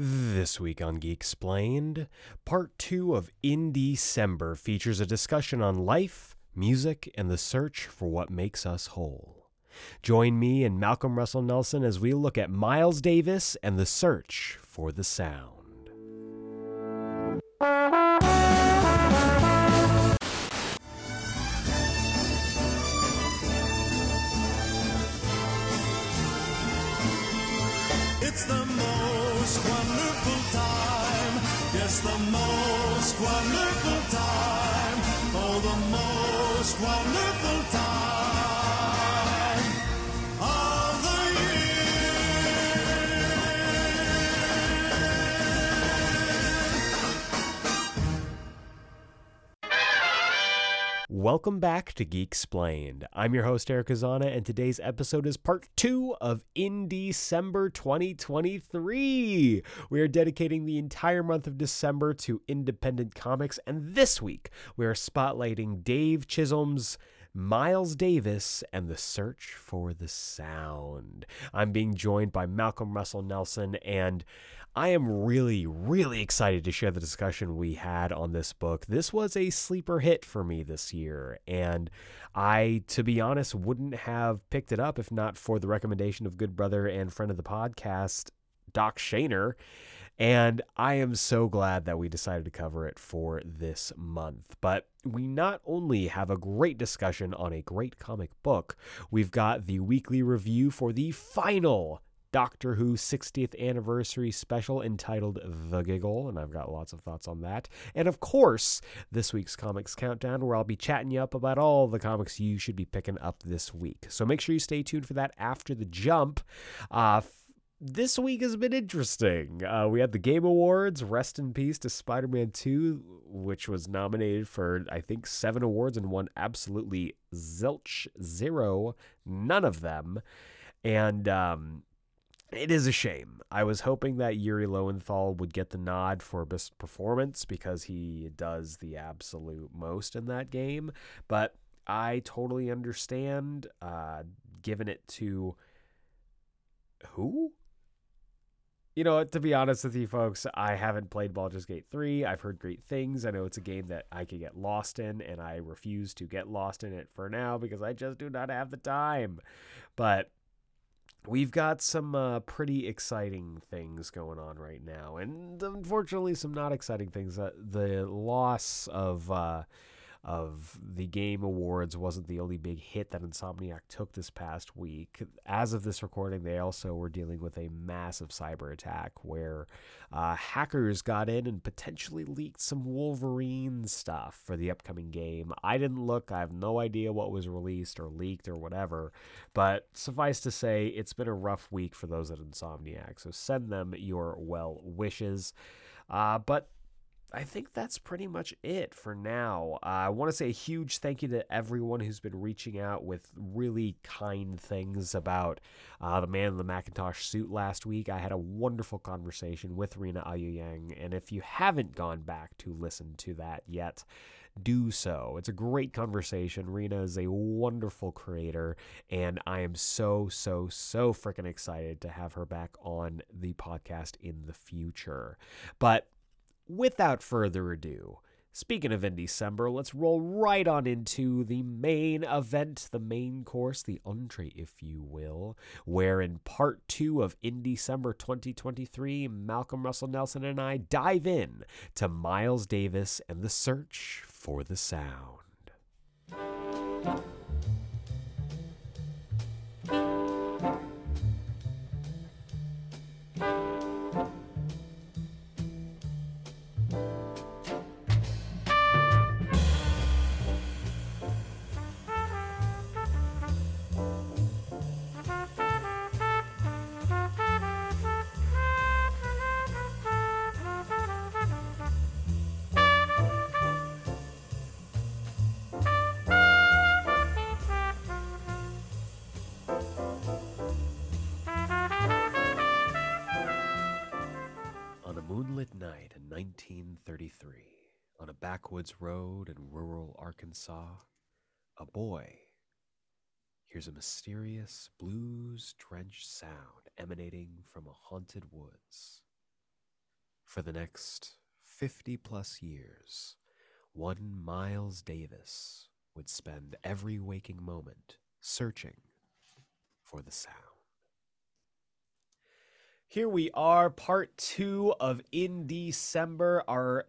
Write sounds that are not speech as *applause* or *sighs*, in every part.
This week on Geeksplained, part two of Indiecember features a discussion on life, music, and the search for what makes us whole. Join me and Malcolm Russell Nelson as we look at Miles Davis and the search for the sound. Most Welcome back to Geeksplained. I'm your host, Aeric Azana, and today's episode is part two of Indiecember 2023. We are dedicating the entire month of December to independent comics, and this week we are spotlighting Dave Chisholm's Miles Davis and the Search for the Sound. I'm being joined by Malcolm Russell Nelson, and I am really, really excited to share the discussion we had on this book. This was a sleeper hit for me this year, and I, to be honest, wouldn't have picked it up if not for the recommendation of good brother and friend of the podcast, Doc Shaner. And I am so glad that we decided to cover it for this month. But we not only have a great discussion on a great comic book, we've got the weekly review for the final Doctor Who 60th anniversary special entitled The Giggle, and I've got lots of thoughts on that. And of course, this week's Comics Countdown, where I'll be chatting you up about all the comics you should be picking up this week. So make sure you stay tuned for that after the jump. Uh, this week has been interesting. Uh, we had the Game Awards. Rest in peace to Spider Man 2, which was nominated for, I think, seven awards and won absolutely zilch zero, none of them. And um, it is a shame. I was hoping that Yuri Lowenthal would get the nod for best performance because he does the absolute most in that game. But I totally understand uh, giving it to who? You know, to be honest with you folks, I haven't played Baldur's Gate 3. I've heard great things. I know it's a game that I could get lost in, and I refuse to get lost in it for now because I just do not have the time. But we've got some uh, pretty exciting things going on right now, and unfortunately, some not exciting things. Uh, the loss of uh, of the Game Awards wasn't the only big hit that Insomniac took this past week. As of this recording, they also were dealing with a massive cyber attack where uh, hackers got in and potentially leaked some Wolverine stuff for the upcoming game. I didn't look, I have no idea what was released or leaked or whatever, but suffice to say, it's been a rough week for those at Insomniac, so send them your well wishes. Uh, but I think that's pretty much it for now. Uh, I want to say a huge thank you to everyone who's been reaching out with really kind things about uh, the man in the Macintosh suit last week. I had a wonderful conversation with Rina Ayuyang, and if you haven't gone back to listen to that yet, do so. It's a great conversation. Rina is a wonderful creator, and I am so, so, so freaking excited to have her back on the podcast in the future. But without further ado, speaking of Indiecember, let's roll right on into the main event, the main course, the entree, if you will, where in part two of Indiecember 2023, Malcolm Russell Nelson and I dive in to Miles Davis and the search for the sound. Road in rural Arkansas, a boy hears a mysterious blues drenched sound emanating from a haunted woods. for the next 50 plus years, one Miles Davis would spend every waking moment searching for the sound. Here we are, part two of In December, our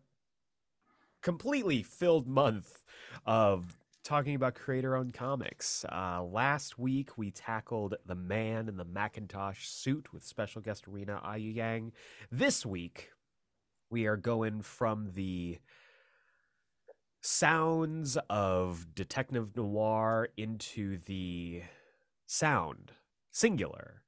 completely filled month of talking about creator owned comics. Uh, last week, we tackled The Man in the Macintosh Suit with special guest Rina Ayuyang. This week, we are going from the sounds of detective noir into the sound, singular,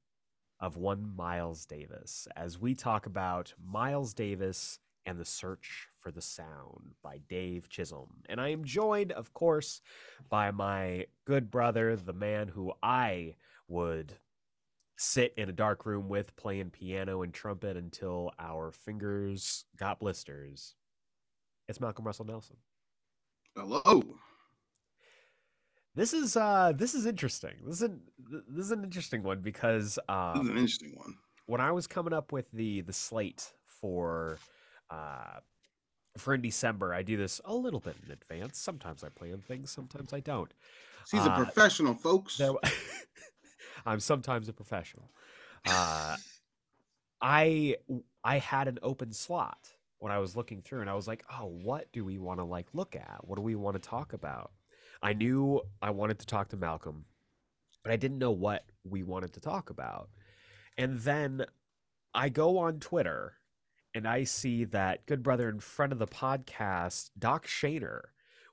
of one Miles Davis as we talk about Miles Davis and the Search for the Sound by Dave Chisholm. And I am joined, of course, by my good brother, the man who I would sit in a dark room with playing piano and trumpet until our fingers got blisters. It's Malcolm Russell Nelson. Hello. This is uh this is interesting. This is an, this is an interesting one because um, This is an interesting one. when I was coming up with the the slate for uh for Indiecember, I do this a little bit in advance. Sometimes I plan things, sometimes I don't. He's a Uh, professional, folks. There, *laughs* I'm sometimes a professional. Uh, I I had an open slot when I was looking through, and I was like, "Oh, what do we want to like look at? What do we want to talk about?" I knew I wanted to talk to Malcolm, but I didn't know what we wanted to talk about. And then I go on Twitter and I see that good brother and friend of the podcast, Doc Shaner,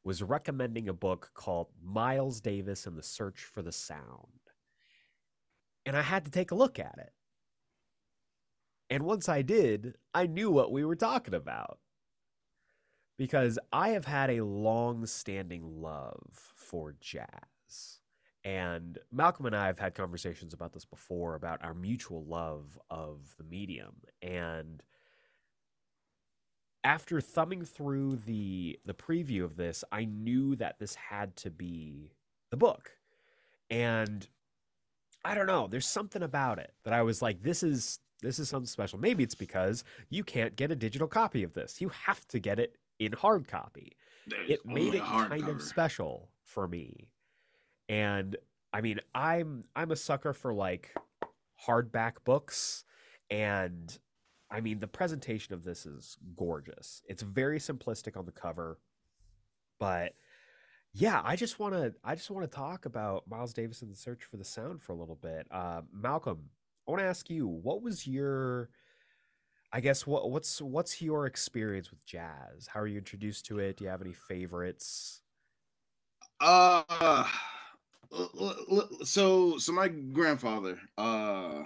was recommending a book called Miles Davis and the Search for the Sound. And I had to take a look at it. And once I did, I knew what we were talking about. Because I have had a long standing love for jazz. And Malcolm and I have had conversations about this before about our mutual love of the medium. And after thumbing through the the preview of this, I knew that this had to be the book. And I don't know, there's something about it that I was like this is this is something special. Maybe it's because you can't get a digital copy of this. You have to get it in hard copy There's it made it kind of special for me and i mean i'm i'm a sucker for like hardback books and i mean the presentation of this is gorgeous it's very simplistic on the cover but yeah i just want to i just want to talk about miles davis and the search for the sound for a little bit uh, malcolm i want to ask you what was your I guess what what's what's your experience with jazz? How are you introduced to it? Do you have any favorites? Uh, so so my grandfather. Uh,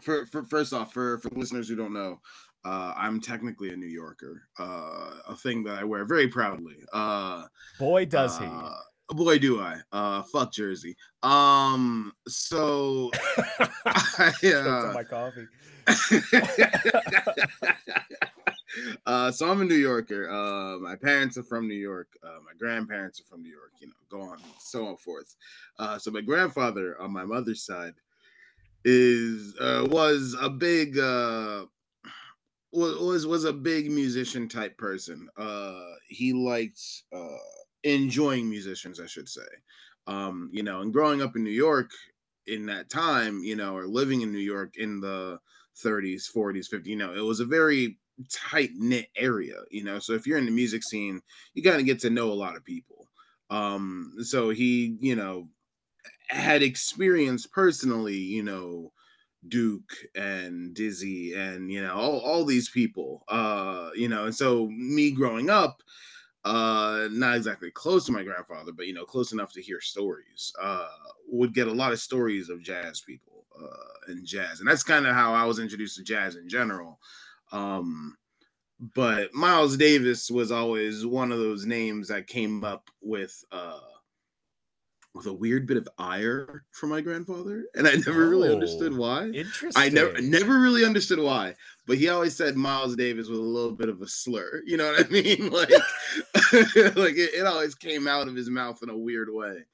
for for first off, for for listeners who don't know, uh, I'm technically a New Yorker. Uh, a thing that I wear very proudly. Uh, Boy, does he! uh, boy, do I. Uh, fuck Jersey. Um, so I, *laughs* uh, my coffee. *laughs* uh, so I'm a New Yorker. Uh, my parents are from New York. Uh, my grandparents are from New York. You know, go on, so on forth. Uh, so my grandfather on my mother's side is uh, was a big uh, was was a big musician type person. Uh, he liked uh, enjoying musicians, I should say. Um, you know, and growing up in New York in that time, you know, or living in New York in the 30s, 40s, 50s, you know, it was a very tight knit area, you know. So if you're in the music scene, you of get to know a lot of people. Um, so he, you know, had experienced personally, you know, Duke and Dizzy and you know all, all these people uh you know and so me growing up uh not exactly close to my grandfather but you know close enough to hear stories uh would get a lot of stories of jazz people uh and jazz and that's kind of how I was introduced to jazz in general um but Miles Davis was always one of those names that came up with uh with a weird bit of ire for my grandfather and I never really understood Oh, why Interesting. I never never really understood why, but he always said Miles Davis with a little bit of a slur. *laughs* You know what I mean? Like, *laughs* like it, it always came out of his mouth in a weird way.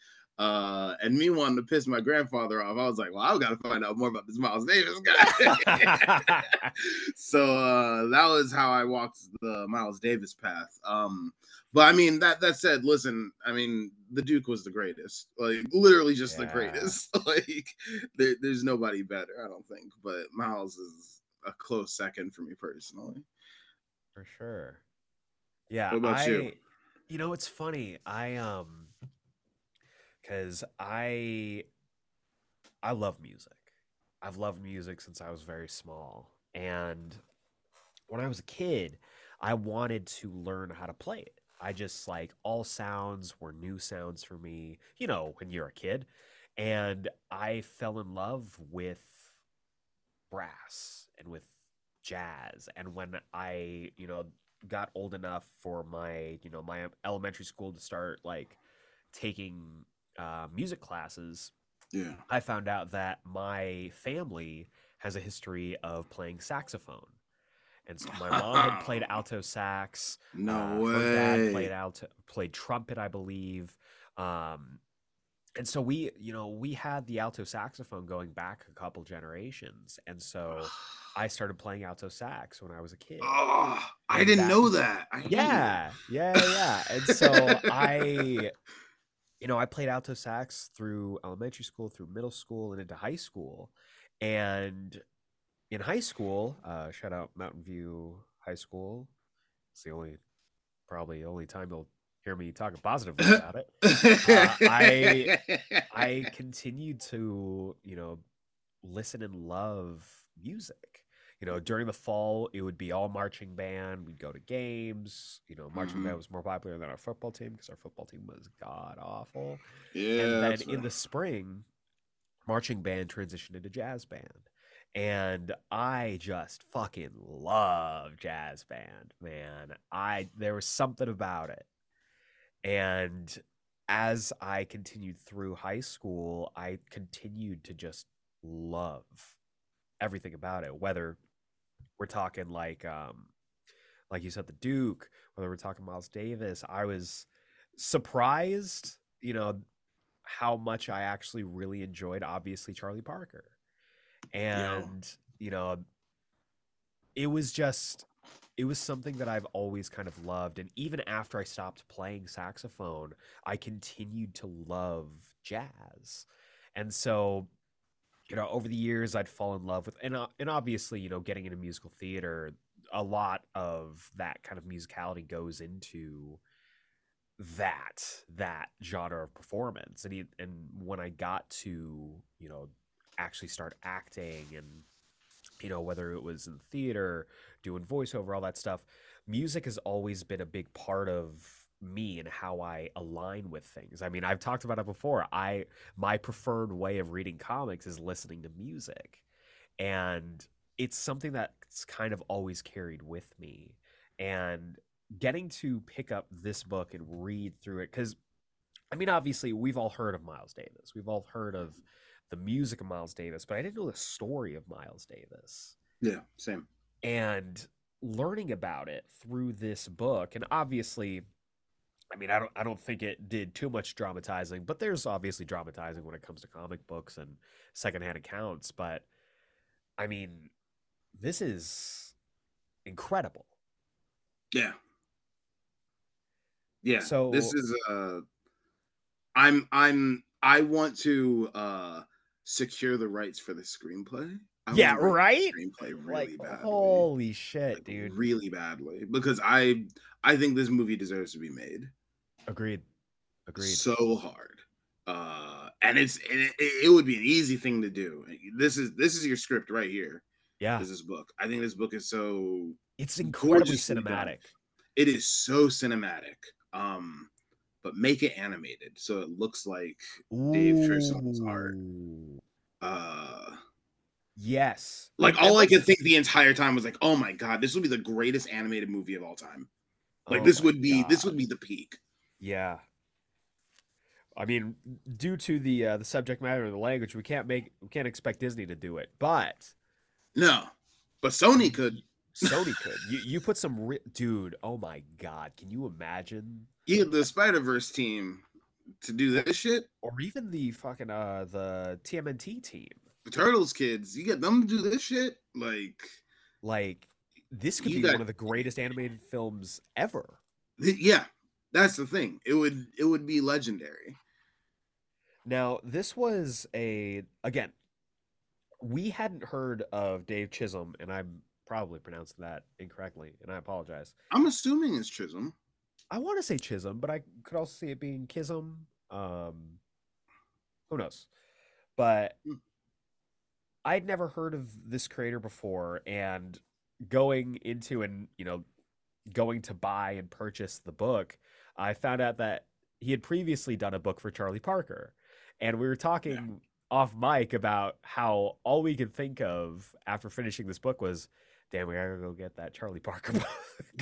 Uh, and me wanting to piss my grandfather off, I was like, well, I've got to find out more about this Miles Davis guy. *laughs* *laughs* so uh, that was how I walked the Miles Davis path. Um, but I mean, that that said, listen, I mean, the Duke was the greatest, like literally just the greatest. *laughs* like, there, there's nobody better, I don't think. But Miles is a close second for me personally. For sure. Yeah. What about I, you? You know, it's funny. I um because I I love music. I've loved music since I was very small. And when I was a kid, I wanted to learn how to play it. I just like all sounds were new sounds for me, you know, when you're a kid. And I fell in love with brass and with jazz. And when I, you know, got old enough for my, you know, my elementary school to start like taking uh, music classes, Yeah. I found out that my family has a history of playing saxophone. And so my mom had *laughs* played alto sax. No uh, way. Her dad played alto, played trumpet, I believe. Um, and so we, you know, we had the alto saxophone going back a couple generations. And so I *sighs* started playing alto sax when I was a kid. Oh, I didn't that- know that. I. Yeah, yeah, yeah. And so *laughs* I, you know, I played alto sax through elementary school, through middle school, and into high school. And in high school, uh, shout out Mountain View High School. It's the only, probably the only time you'll hear me talking positively about it. I- *laughs* I continued to, you know, listen and love music. You know, during the fall, it would be all marching band. We'd go to games. You know, marching Mhm. band was more popular than our football team because our football team was god awful. yeah. and then in right. the spring, marching band transitioned into jazz band. And I just fucking love jazz band, man. I there was something about it. And as I continued through high school, I continued to just love everything about it. Whether we're talking like um like you said, the Duke, whether we're talking Miles Davis, I was surprised, you know, how much I actually really enjoyed obviously Charlie Parker. And, you know, it was just it was something that I've always kind of loved and even after I stopped playing saxophone, I continued to love jazz. And so you know, over the years I'd fall in love with and uh, and obviously, you know, getting into musical theater, a lot of that kind of musicality goes into that that genre of performance. And he, and when i got to you know actually start acting and you know whether it was in theater doing voiceover all that stuff music has always been a big part of me and how i align with things. I mean i've talked about it before. I my preferred way of reading comics is listening to music. And it's something that's kind of always carried with me. And getting to pick up this book and read through it because i mean obviously we've all heard of miles davis. We've all heard of the music of miles davis but i didn't know the story of miles davis. Yeah, same. and learning about it through this book and obviously i mean i don't i don't think it did too much dramatizing but there's obviously dramatizing when it comes to comic books and secondhand accounts but i mean this is incredible Yeah. Yeah. So- this is uh I'm I'm I want to uh secure the rights for the screenplay. I yeah right Screenplay really like badly. holy shit like, dude Really badly. Because I I think this movie deserves to be made. Agreed. Agreed. So hard. Uh and it's it, it, would be an easy thing to do. This is this is your script right here. Yeah. This is book. I think this book is so it's incredibly cinematic. It is so cinematic um but make it animated so it looks like Dave Chisholm's art. Uh yes. like all i could think the entire time was like oh my god this would be the greatest animated movie of all time. Like oh this would be this would be the peak Yeah. I mean, due to the uh, the subject matter and the language, we can't make we can't expect Disney to do it, but no but sony could Sony could. You you put some ri- dude. Oh my god, can you imagine? yeah the spider-verse team to do this shit. or even the fucking uh the TMNT team. The Turtles kids, you get them to do this shit. Like, Like this could be got- one of the greatest animated films ever. yeah, that's the thing. It would it would be legendary. Now, this was a again, we hadn't heard of Dave Chisholm, and I'm probably pronouncing that incorrectly, and I apologize. I'm assuming it's Chisholm. I want to say Chisholm, but I could also see it being Kism. Um, who knows? But Hmm. I'd never heard of this creator before, and going into and you know going to buy and purchase the book, I found out that he had previously done a book for Charlie Parker, and we were talking off mic about how all we could think of after finishing this book was, "Damn, we gotta go get that Charlie Parker book."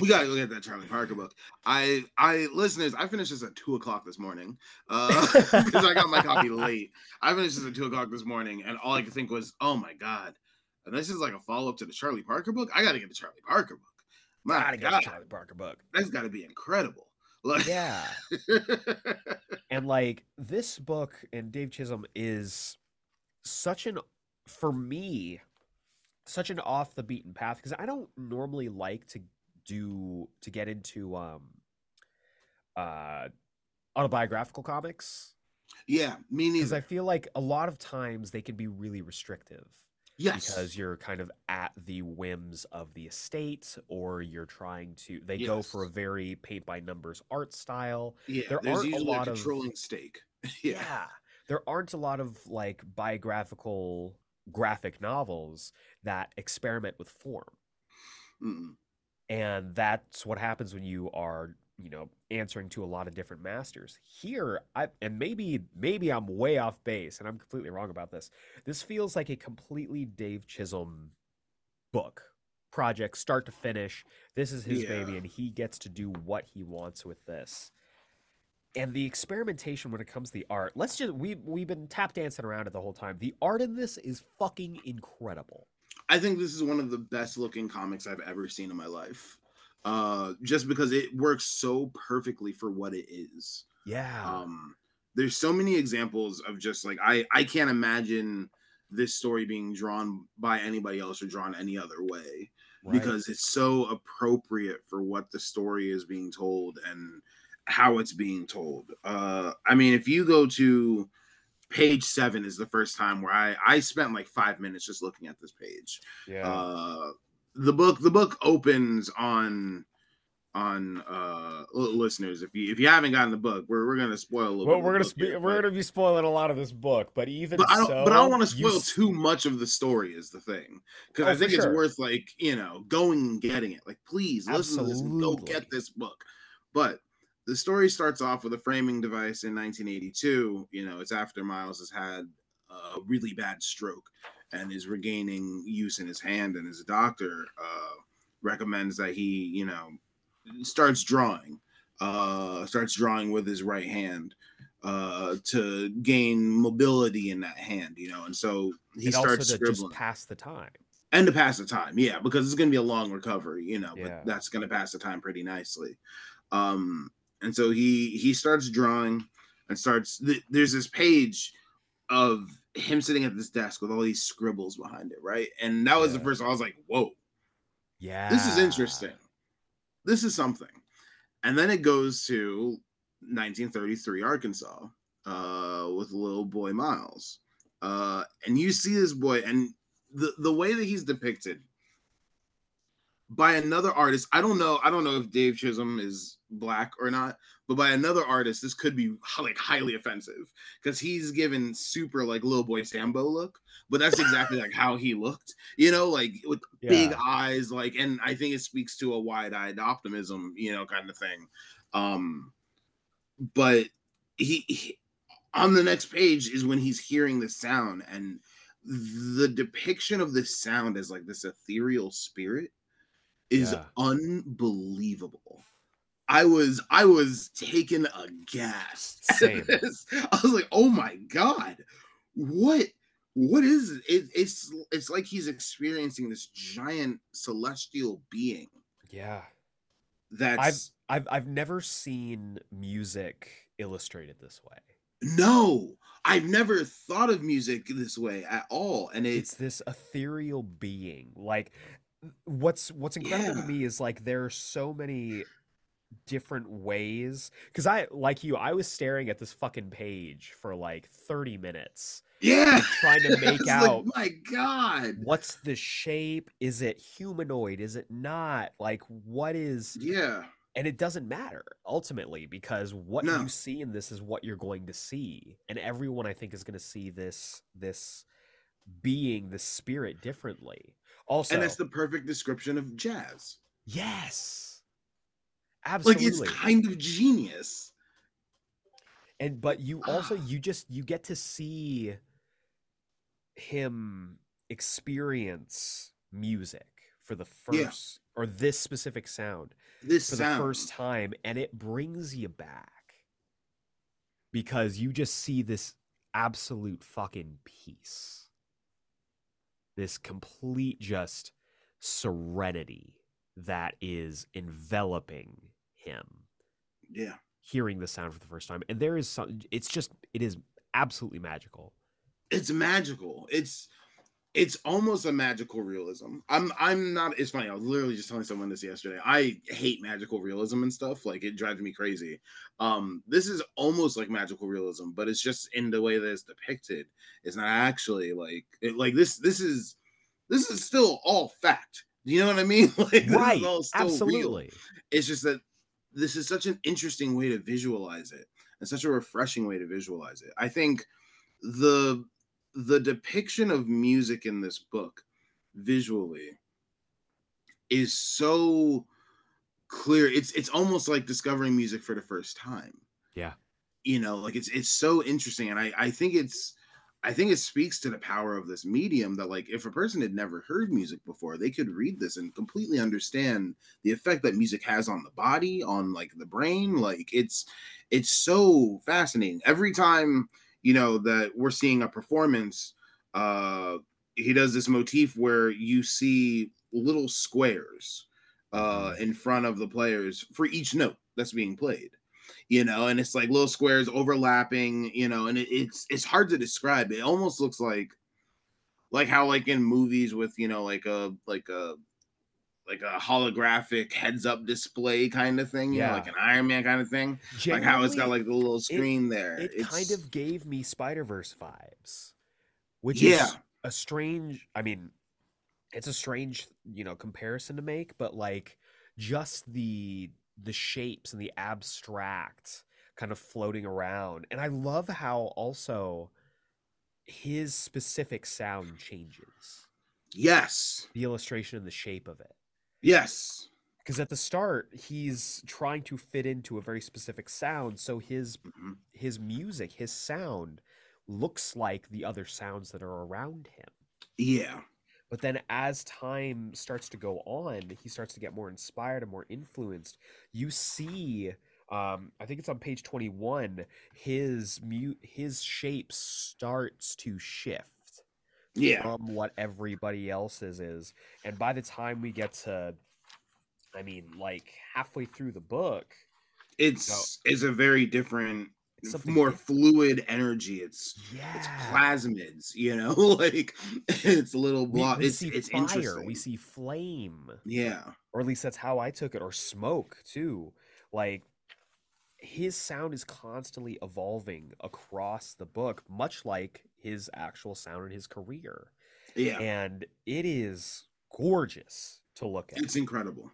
We gotta go get that Charlie Parker book. I, I, listeners, I finished this at two o'clock this morning uh, *laughs* because I got my copy *laughs* late. I finished this at two o'clock this morning, and all I could think was, "Oh my god, and this is like a follow up to the Charlie Parker book. I gotta get the Charlie Parker book. My gotta get the Charlie Parker book. that's got to be incredible." Like, Yeah. *laughs* And like this book and Dave Chisholm is such an for me such an off the beaten path because I don't normally like to do to get into um uh autobiographical comics yeah, me because. I feel like a lot of times they can be really restrictive yes, because you're kind of at the whims of the estate or you're trying to they go for a very paint by numbers art style yeah, there there's aren't a usually a, lot of- controlling stake. *laughs* yeah. yeah, There aren't a lot of like biographical graphic novels that experiment with form. Mm-mm. And that's what happens when you are, you know, answering to a lot of different masters. Here, I and maybe maybe I'm way off base and I'm completely wrong about this. This feels like a completely Dave Chisholm book. Project start to finish. This is his baby and he gets to do what he wants with this and the experimentation when it comes to the art let's just we we've been tap dancing around it the whole time the art in this is fucking incredible I think this is one of the best looking comics I've ever seen in my life. Uh, just because it works so perfectly for what it is. yeah um there's so many examples of just like i i can't imagine this story being drawn by anybody else or drawn any other way right. because it's so appropriate for what the story is being told and how it's being told uh i mean if you go to page seven is the first time where i i spent like five minutes just looking at this page yeah uh the book the book opens on on uh listeners. If you if you haven't gotten the book we're, we're gonna spoil a little well, bit we're gonna the book spe- here, we're gonna be spoiling a lot of this book but even but I don't so but I don't want to spoil s- too much of the story is the thing because Oh, I think it's sure. worth like you know going and getting it. Like please listen to this and go get this book. But the story starts off with a framing device in 1982 you know it's after Miles has had a really bad stroke and is regaining use in his hand and his doctor uh recommends that he you know starts drawing uh starts drawing with his right hand uh to gain mobility in that hand you know and so he and also starts to scribbling just pass the time. And to pass the time yeah because it's going to be a long recovery you know Yeah. but that's going to pass the time pretty nicely. Um and so he he starts drawing and starts th- there's this page of him sitting at this desk with all these scribbles behind it right and that was the first i was like whoa yeah this is interesting. This is something. And then it goes to 1933 Arkansas uh, with little boy Miles. Uh, and you see this boy, and the, the way that he's depicted by another artist. I don't know. I don't know if Dave Chisholm is black or not, but by another artist, this could be like highly offensive because he's given super like little boy Sambo look, but that's exactly like how he looked, you know, like with big eyes, like, and I think it speaks to a wide-eyed optimism, you know, kind of thing. Um, but he, he on the next page is when he's hearing the sound and the depiction of this sound as like this ethereal spirit is Yeah. unbelievable. I was I was taken aghast. *laughs* Same. this. I was like, oh my god, what what is it? it? It's it's like he's experiencing this giant celestial being yeah that's I've I've never seen music illustrated this way. No, I've never thought of music this way at all. And it's it's this ethereal being like what's what's incredible yeah, to me is like there are so many different ways because i like you i was staring at this fucking page for like 30 minutes yeah. trying to *laughs* make was like, out my God. what's the shape is it humanoid is it not like what is Yeah. and it doesn't matter ultimately because what No. you see in this is what you're going to see and everyone i think is going to see this this being this spirit differently also And that's the perfect description of jazz. yes absolutely. Like it's kind of genius. and but you also Ah. you just you get to see him experience music for the Yeah. first or this specific sound This for sound. the first time and it brings you back because you just see this absolute fucking peace this complete just serenity that is enveloping him Yeah. hearing the sound for the first time and there is some it's just it is absolutely magical It's magical. It's it's almost a magical realism. I'm I'm not it's funny. I was literally just telling someone this yesterday. I hate magical realism and stuff. Like it drives me crazy. Um this is almost like magical realism, but it's just in the way that it's depicted. It's not actually like it, like this this is this is still all fact. You know what I mean? *laughs* Like right still real. absolutely It's just that this is such an interesting way to visualize it and such a refreshing way to visualize it. I think the the depiction of music in this book visually is so clear. It's it's almost like discovering music for the first time. yeah You know, like it's it's so interesting and I I think it's I think it speaks to the power of this medium that like if a person had never heard music before, they could read this and completely understand the effect that music has on the body, on like the brain. Like it's it's so fascinating. Every time, you know, that we're seeing a performance, uh he does this motif where you see little squares uh in front of the players for each note that's being played you know and it's like little squares overlapping you know and it, it's it's hard to describe. It almost looks like like how like in movies with you know like a like a like a holographic heads up display kind of thing you know like an iron man kind of thing like how it's got like the little screen there it kind of gave me Spider Verse vibes, which Yeah. is a strange. I mean, it's a strange, you know, comparison to make, but like just the the shapes and the abstract kind of floating around, and I love how also his specific sound changes yes the illustration and the shape of it. Yes Because at the start, he's trying to fit into a very specific sound, so his Mhm. his music, his sound looks like the other sounds that are around him. yeah But then as time starts to go on, he starts to get more inspired and more influenced. You see um I think it's on page 21 his mute his shape starts to shift yeah from what everybody else's is. And by the time we get to I mean like halfway through the book, it's it's a very different It's more different. fluid energy it's yeah. it's plasmids you know *laughs* like it's little we, we it's see it's fire, interesting we see flame. yeah or at least that's how I took it, or smoke too. Like his sound is constantly evolving across the book, much like his actual sound and his career. yeah And it is gorgeous to look at. it's incredible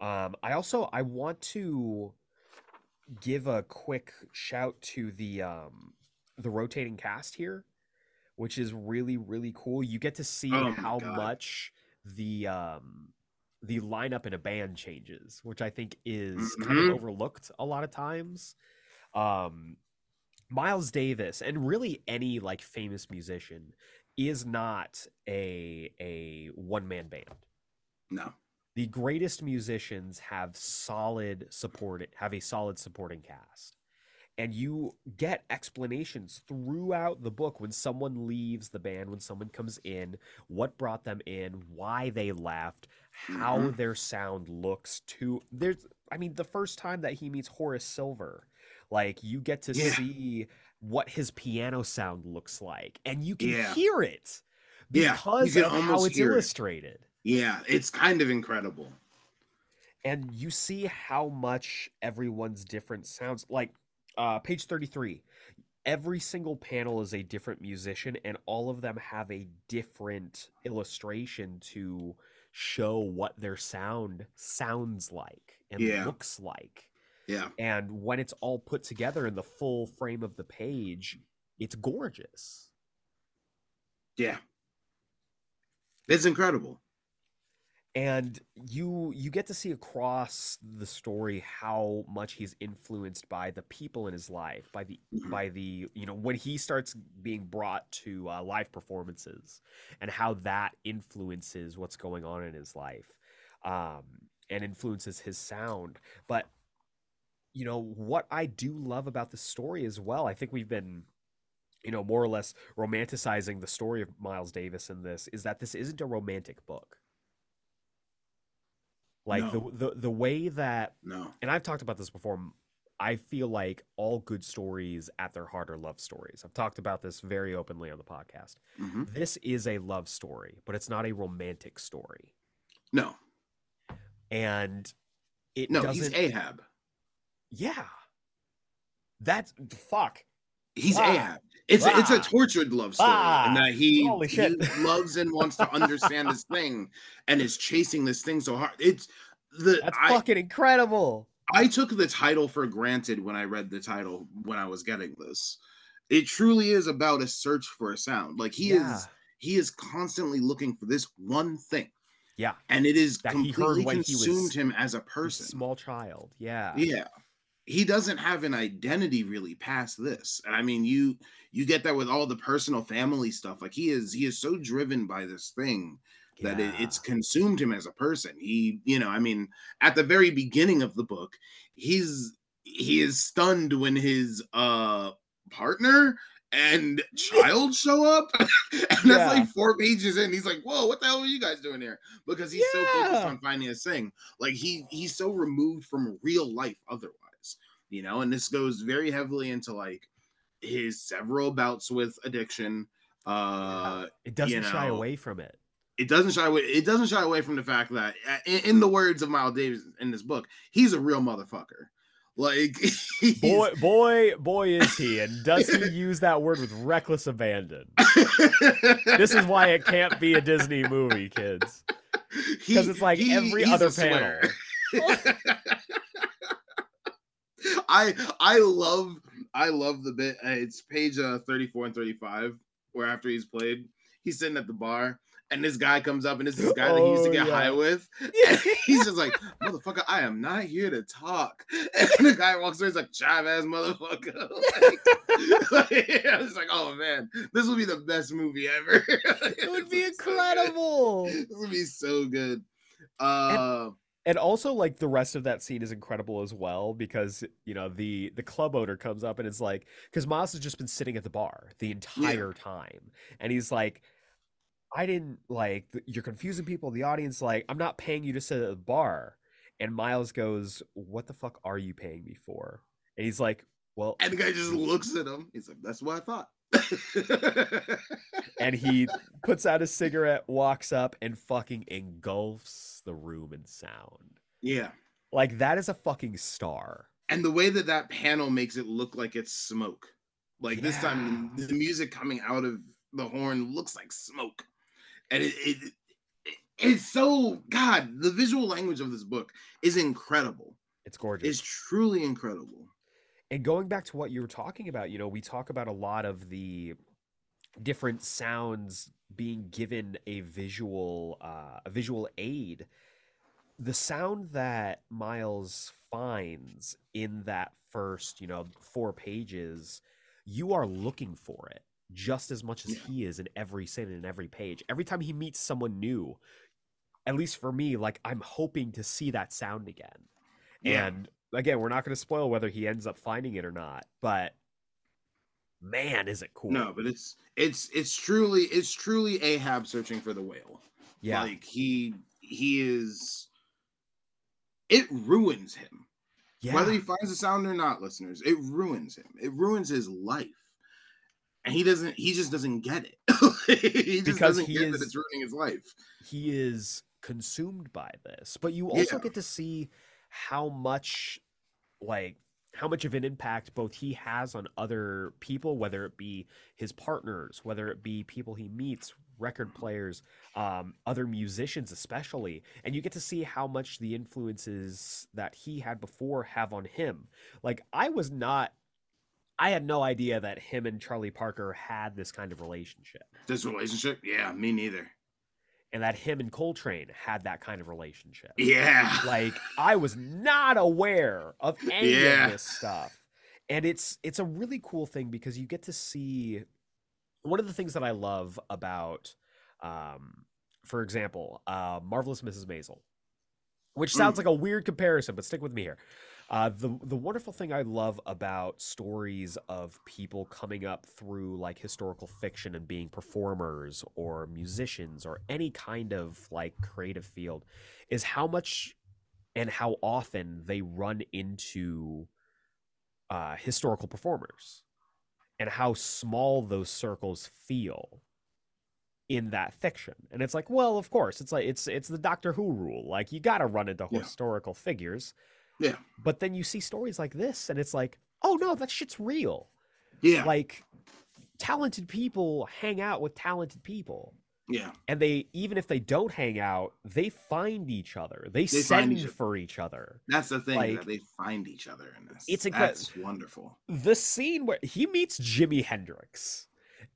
Um, I also I want to give a quick shout to the um the rotating cast here, which is really really cool. You get to see Oh how God. much the um the lineup in a band changes, which I think is kind Mhm. of overlooked a lot of times. Um Miles Davis and really any like famous musician is not a a one man band. No. The greatest musicians have solid support have a solid supporting cast. And you get explanations throughout the book when someone leaves the band when someone comes in what brought them in why they left how Mhm. their sound looks to there's i mean the first time that he meets horace silver Like you get to Yeah. see what his piano sound looks like, and you can Yeah. hear it because of how it's hear it. illustrated. Yeah, it's kind of incredible. and you see how much everyone's different sounds like uh page 33 every single panel is a different musician and all of them have a different illustration to show what their sound sounds like and Yeah. looks like Yeah. and when it's all put together in the full frame of the page it's gorgeous Yeah. It's incredible. and you you get to see across the story how much he's influenced by the people in his life by the Mhm. by the you know when he starts being brought to uh, live performances and how that influences what's going on in his life um, and influences his sound but you know what i do love about the story as well i think we've been you know more or less romanticizing the story of miles davis in this is that this isn't a romantic book like No. the, the the way that No. and I've talked about this before. I feel like all good stories at their heart are love stories. I've talked about this very openly on the podcast. hmm This is a love story, but it's not a romantic story. No. And it No, he's Ahab. Yeah. That's fuck. He's Ah. Ahab. It's a, it's a tortured love story, and that he, he loves and wants to understand this thing, and is chasing this thing so hard. It's the That's I, fucking incredible. I took the title for granted when I read the title when I was getting this. It truly is about a search for a sound. Like he yeah. is he is constantly looking for this one thing, Yeah. and it is That completely consumed him as a A person. small child. Yeah. Yeah. He doesn't have an identity really past this. And I mean you you get that with all the personal family stuff. Like he is he is so driven by this thing that it, it's consumed him as a person. He, you know, I mean, at the very beginning of the book, he's he is stunned when his uh partner and child show up. *laughs* and that's Yeah. like four pages in. He's like, Whoa, what the hell are you guys doing here? Because he's so focused on finding this thing. Like he he's so removed from real life otherwise, you know, and this goes very heavily into like his several bouts with addiction. Uh It doesn't shy know, away from it. it doesn't shy away. It doesn't shy away from the fact that, uh, in, in the words of Miles Davis in this book, he's a real motherfucker. Like, *laughs* Boy, boy, boy, is he, and does he *laughs* use that word with reckless abandon? This is why it can't be a Disney movie, kids. 'Cause it's like every other panel. *laughs* I I love I love the bit. uh, It's page uh, 34 and 35, where after he's played, he's sitting at the bar, and this guy comes up, and this is this guy that he used to Oh, get yeah. high with. *laughs* *laughs* Yeah. he's just like, motherfucker, I am not here to talk. *laughs* And the guy walks away, he's like, chive ass motherfucker. like, like, I was like, oh man, this will be the best movie ever. It would be incredible. this would be so good. Uh, And also, like the rest of that scene is incredible as well because you know the the club owner comes up and it's like because Miles has just been sitting at the bar the entire time, and he's like, "I didn't like you're confusing people. The audience like I'm not paying you to sit at the bar." And Miles goes, "What the fuck are you paying me for?" And he's like, "Well," and the guy just looks at him. He's like, that's what I thought. *laughs* and he puts out a cigarette, walks up, and fucking engulfs the room in sound. yeah. Like that is a fucking star. and the way that that panel makes it look like it's smoke like this time the, the music coming out of the horn looks like smoke and it, it, it it's so god the visual language of this book is incredible It's gorgeous. it's truly incredible And going back to what you were talking about, you know, we talk about a lot of the different sounds being given a visual uh, a visual aid. The sound that Miles finds in that first, you know, four pages, you are looking for it just as much as Yeah. he is in every scene and every page. Every time he meets someone new, at least for me, like I'm hoping to see that sound again. Yeah. And again, we're not going to spoil whether he ends up finding it or not, but man, is it cool. no but it's it's it's truly it's truly ahab searching for the whale yeah. like he he is it ruins him Yeah. Whether he finds a sound or not, listeners, it ruins him. It ruins his life. And he doesn't, he just doesn't get it. *laughs* he just Because doesn't he get is- that it's ruining his life. he is consumed by this but you also Yeah. get to see how much like how much of an impact both he has on other people whether it be his partners whether it be people he meets record players um, other musicians especially. And you get to see how much the influences that he had before have on him. Like i was not i had no idea that him and charlie parker had this kind of relationship. This relationship, yeah, me neither. And that him and Coltrane had that kind of relationship. Yeah. *laughs* Like I was not aware of any Yeah. of this stuff. And it's it's a really cool thing because you get to see one of the things that I love about um for example, uh Marvelous Mrs. Maisel. Which sounds Mm. like a weird comparison, but stick with me here. Uh, the the wonderful thing I love about stories of people coming up through like historical fiction and being performers or musicians or any kind of like creative field is how much and how often they run into uh, historical performers and how small those circles feel in that fiction. And it's like well of course it's like it's it's the doctor who rule. Like you got to run into Yeah. historical figures Yeah. but then you see stories like this and it's like oh no that shit's real Yeah. like talented people hang out with talented people yeah. and they even if they don't hang out they find each other they, They send each for each other That's the thing Like- that they find each other in this. It's incre- That's wonderful. the scene where he meets jimi hendrix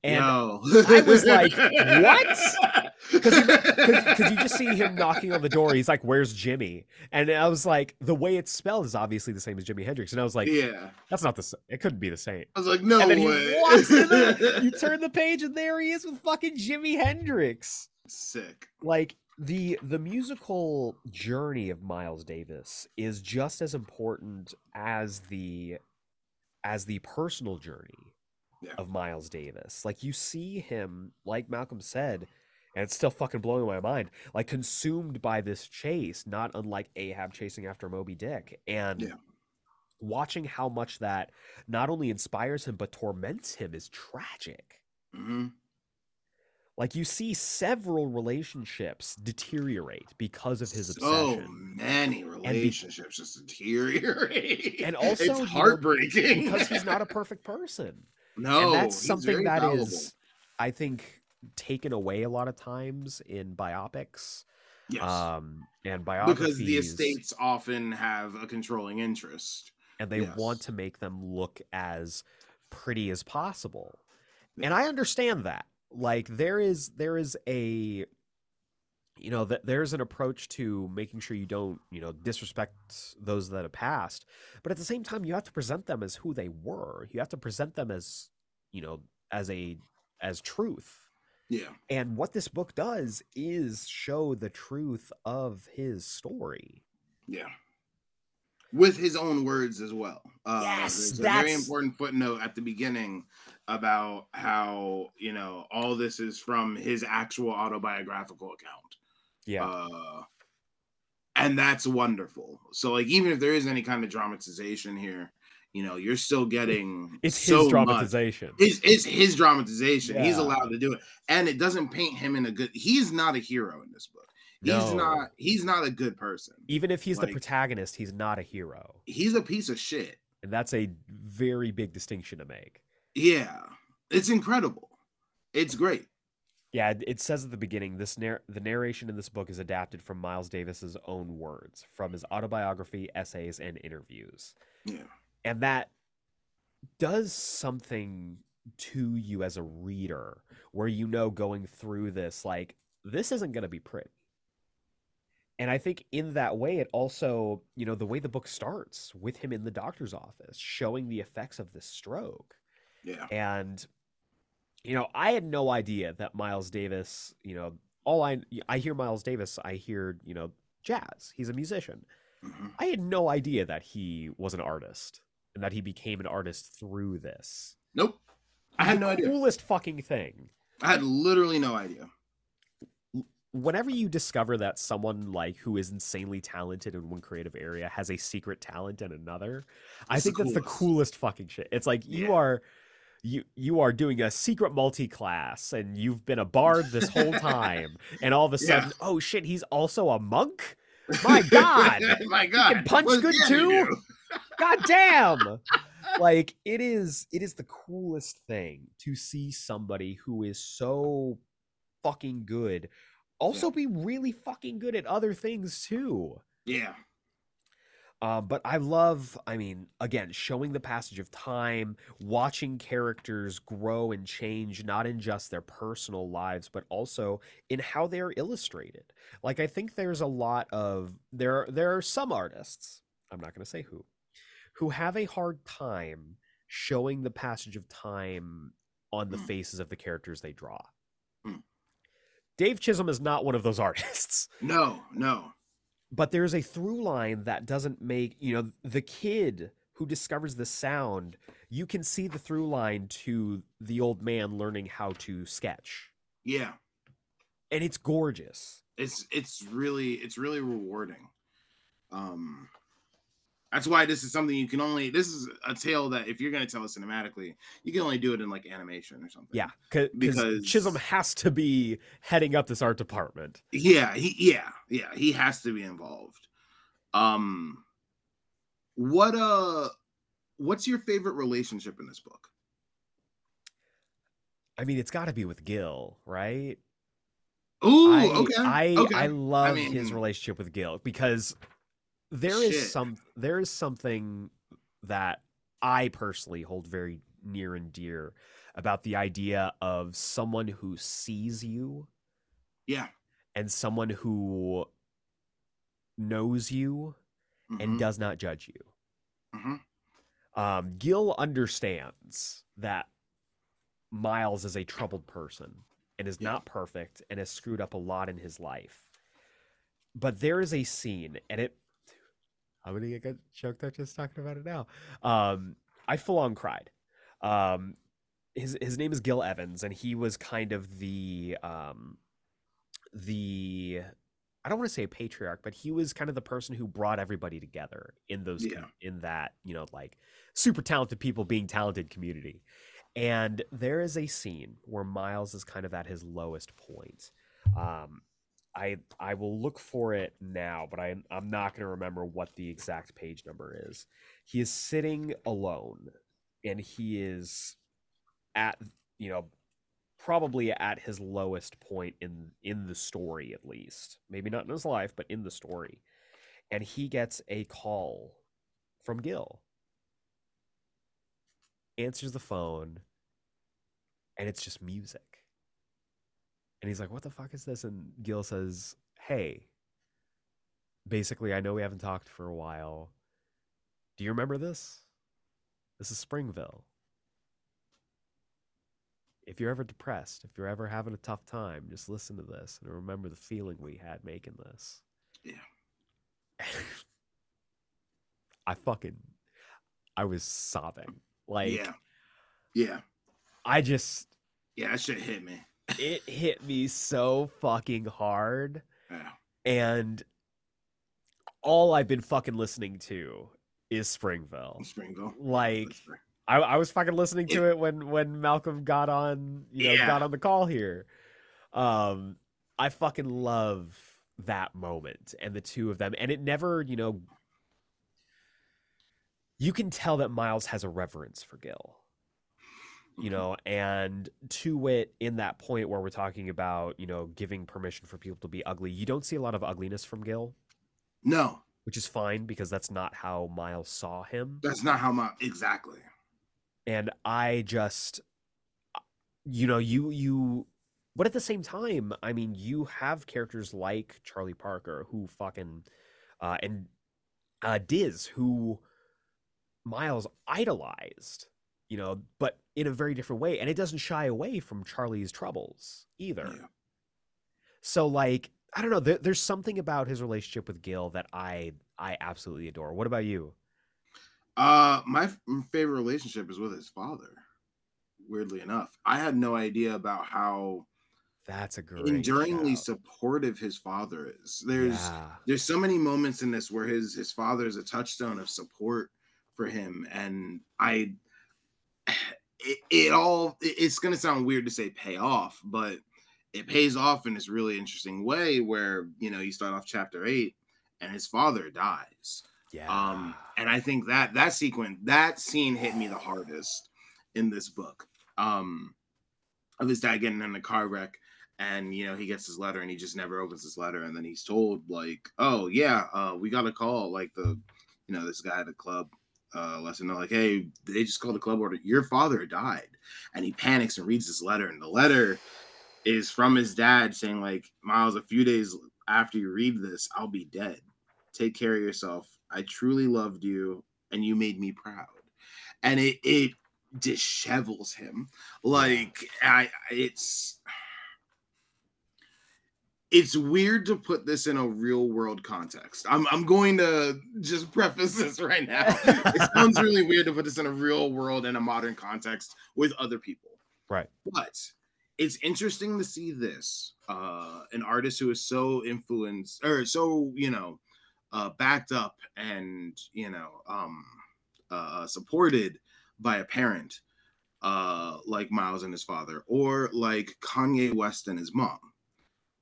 and Yo. I was like, what? *laughs* because you just see him knocking on the door he's like where's jimmy and i was like the way it's spelled is obviously the same as jimi hendrix and i was like yeah. that's not the same it couldn't be the same I was like, no and then way. he walks in the, you *laughs* turn the page and there he is with fucking jimi hendrix Sick. like the the musical journey of Miles Davis is just as important as the as the personal journey Yeah. of Miles Davis. Like you see him, like Malcolm said, and it's still fucking blowing my mind, like consumed by this chase, not unlike Ahab chasing after Moby Dick. And Yeah. watching how much that not only inspires him but torments him is tragic. hmm Like you see several relationships deteriorate because of his so obsession. many relationships just deteriorate. And *laughs* also, you know, it's heartbreaking because he's not a *laughs* perfect person. No, and that's something that is, fallible. I think, taken away a lot of times in biopics. yes, Um, and biographies because the estates often have a controlling interest. and they want to make them look as pretty as possible. And I understand that. Like there is there is a you know that there's an approach to making sure you don't, you know, disrespect those that have passed, but at the same time you have to present them as who they were. You have to present them as, you know, as a as truth. Yeah, And what this book does is show the truth of his story. yeah. With his own words as well. Uh, Yes, there's a very important footnote at the beginning about how you know all this is from his actual autobiographical account. Yeah. Uh, and that's wonderful. So, like, even if there is any kind of dramatization here, you know, you're still getting it's so his dramatization. It's, it's his dramatization. He's allowed to do it, and it doesn't paint him in a good. He's not a hero in this book. He's No. not. He's not a good person. Even if he's the protagonist, he's not a hero. He's a piece of shit. And that's a very big distinction to make. Yeah, it's incredible. It's great. Yeah, it- says at the beginning this narr- the narration in this book is adapted from Miles Davis's own words, from his autobiography, essays, and interviews. Yeah, And that does something to you as a reader where you know going through this like this isn't going to be pretty. And I think in that way it also, you know, the way the book starts with him in the doctor's office showing the effects of this stroke yeah, and you know i had no idea that miles davis you know all i i hear miles davis i hear you know jazz he's a musician mhm. i had no idea that he was an artist and that he became an artist through this Nope. I had The no idea. coolest fucking thing I had literally no idea. whenever you discover that someone like who is insanely talented in one creative area has a secret talent in another, I It's the think that's the coolest. coolest fucking shit. It's like you Yeah. are you you are doing a secret multi-class and you've been a bard this whole time and all of a *laughs* Yeah. sudden oh shit he's also a monk? My god. *laughs* My God, punch What- good yeah, too? god damn. *laughs* Like it is it is the coolest thing to see somebody who is so fucking good also be really fucking good at other things too. Yeah, um, but I love, I mean, again, showing the passage of time, watching characters grow and change, not in just their personal lives, but also in how they are illustrated. Like, I think there's a lot of there. There are some artists, I'm not going to say who, who have a hard time showing the passage of time on the Mm. faces of the characters they draw. Mm. Dave Chisholm is not one of those *laughs* artists no, no, but there's a through line that doesn't make you know the kid who discovers the sound you can see the through line to the old man learning how to sketch yeah. and it's gorgeous It's it's really it's really rewarding. Um, that's why this is something you can only. This is a tale that if you're gonna tell it cinematically, you can only do it in like animation or something. yeah because chisholm has to be heading up this art department yeah he yeah yeah he has to be involved um what uh what's your favorite relationship in this book i mean it's got to be with gil right Ooh, I, okay I okay I love his mean- relationship with Gil because there is Shit. some there is something that I personally hold very near and dear about the idea of someone who sees you yeah and someone who knows you and mhm, does not judge you. mhm. Um, Gil understands that Miles is a troubled person and is Yeah. not perfect and has screwed up a lot in his life. But there is a scene, and it. I'm gonna get choked up just talking about it now. Um, I full on cried. Um, his his name is Gil Evans, and he was kind of the um, the I don't want to say a patriarch, but he was kind of the person who brought everybody together in those Yeah. in that you know like super talented people being talented community. And there is a scene where Miles is kind of at his lowest point. Um, I I will look for it now, but I I'm not going to remember what the exact page number is. He is sitting alone, and he is at you know probably at his lowest point in in the story at least. Maybe not in his life but in the story. And he gets a call from gil. Answers the phone and it's just music and he's like what the fuck is this? And gil says hey basically i know we haven't talked for a while. Do you remember this? This is Springsville. If you're ever depressed, if you're ever having a tough time, just listen to this and remember the feeling we had making this. Yeah. *laughs* I fucking I was sobbing. Like yeah. Yeah. I just yeah that shit hit me it hit me so fucking hard yeah and all I've been fucking listening to is Springsville. Springsville Like I, I was fucking listening to it when when Malcolm got on, you know, Yeah. got on the call here. Um, I fucking love that moment and the two of them, and it never, you know, you can tell that Miles has a reverence for Gil, you know, and to it in that point where we're talking about, you know, giving permission for people to be ugly, you don't see a lot of ugliness from Gil, no. Which is fine because that's not how Miles saw him. that's not how my exactly. And i just you know you you but at the same time i mean you have characters like charlie parker who fucking uh and uh diz who miles idolized you know but in a very different way and it doesn't shy away from charlie's troubles either Yeah. so like i don't know there, there's something about his relationship with gil that i i absolutely adore what about you Uh, my f- favorite relationship is with his father. Weirdly enough, I had no idea about how That's a great enduringly shout. supportive his father is. There's Yeah. there's so many moments in this where his his father is a touchstone of support for him and i it, it all it's going to sound weird to say pay off but it pays off in this really interesting way where you know you start off chapter 8 and his father dies yeah. um and i think that that sequence that scene hit me the hardest in this book um of his dad getting in a car wreck and you know he gets his letter and he just never opens his letter and then he's told like oh yeah uh we got a call like the you know this guy at the club uh him know like hey they just called the club order. Your father died. And he panics and reads this letter. And the letter is from his dad saying like miles a few days after you read this i'll be dead. Take care of yourself. I truly loved you and you made me proud. And it it dishevels him. Like i it's it's weird to put this in a real world context. I'm I'm going to just *laughs* preface this right now. it *laughs* sounds really weird to put this in a real world in a modern context with other people. Right. But it's interesting to see this uh an artist who is so influenced or so, you know, uh backed up and, you know, um uh supported by a parent uh like Miles and his father or like Kanye West and his mom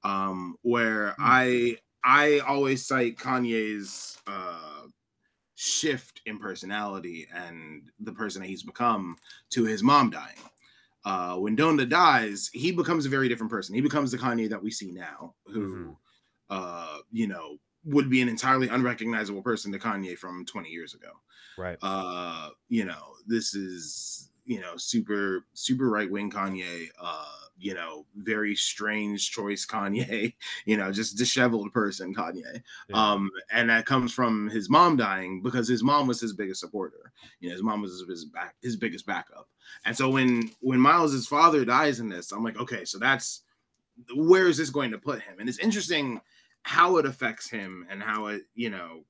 um where Hmm. i i always cite kanye's uh shift in personality and the person that he's become to his mom dying uh when donda dies he becomes a very different person he becomes the kanye that we see now who Mhm. uh you know would be an entirely unrecognizable person to kanye from 20 years ago right. uh you know this is you know super super right wing kanye uh you know very strange choice kanye *laughs* you know just disheveled person kanye. Yeah. um and that comes from his mom dying because his mom was his biggest supporter. You know his mom was his back his biggest backup. And so when when miles's father dies in this i'm like okay so that's where is this going to put him? And it's interesting how it affects him and how it you know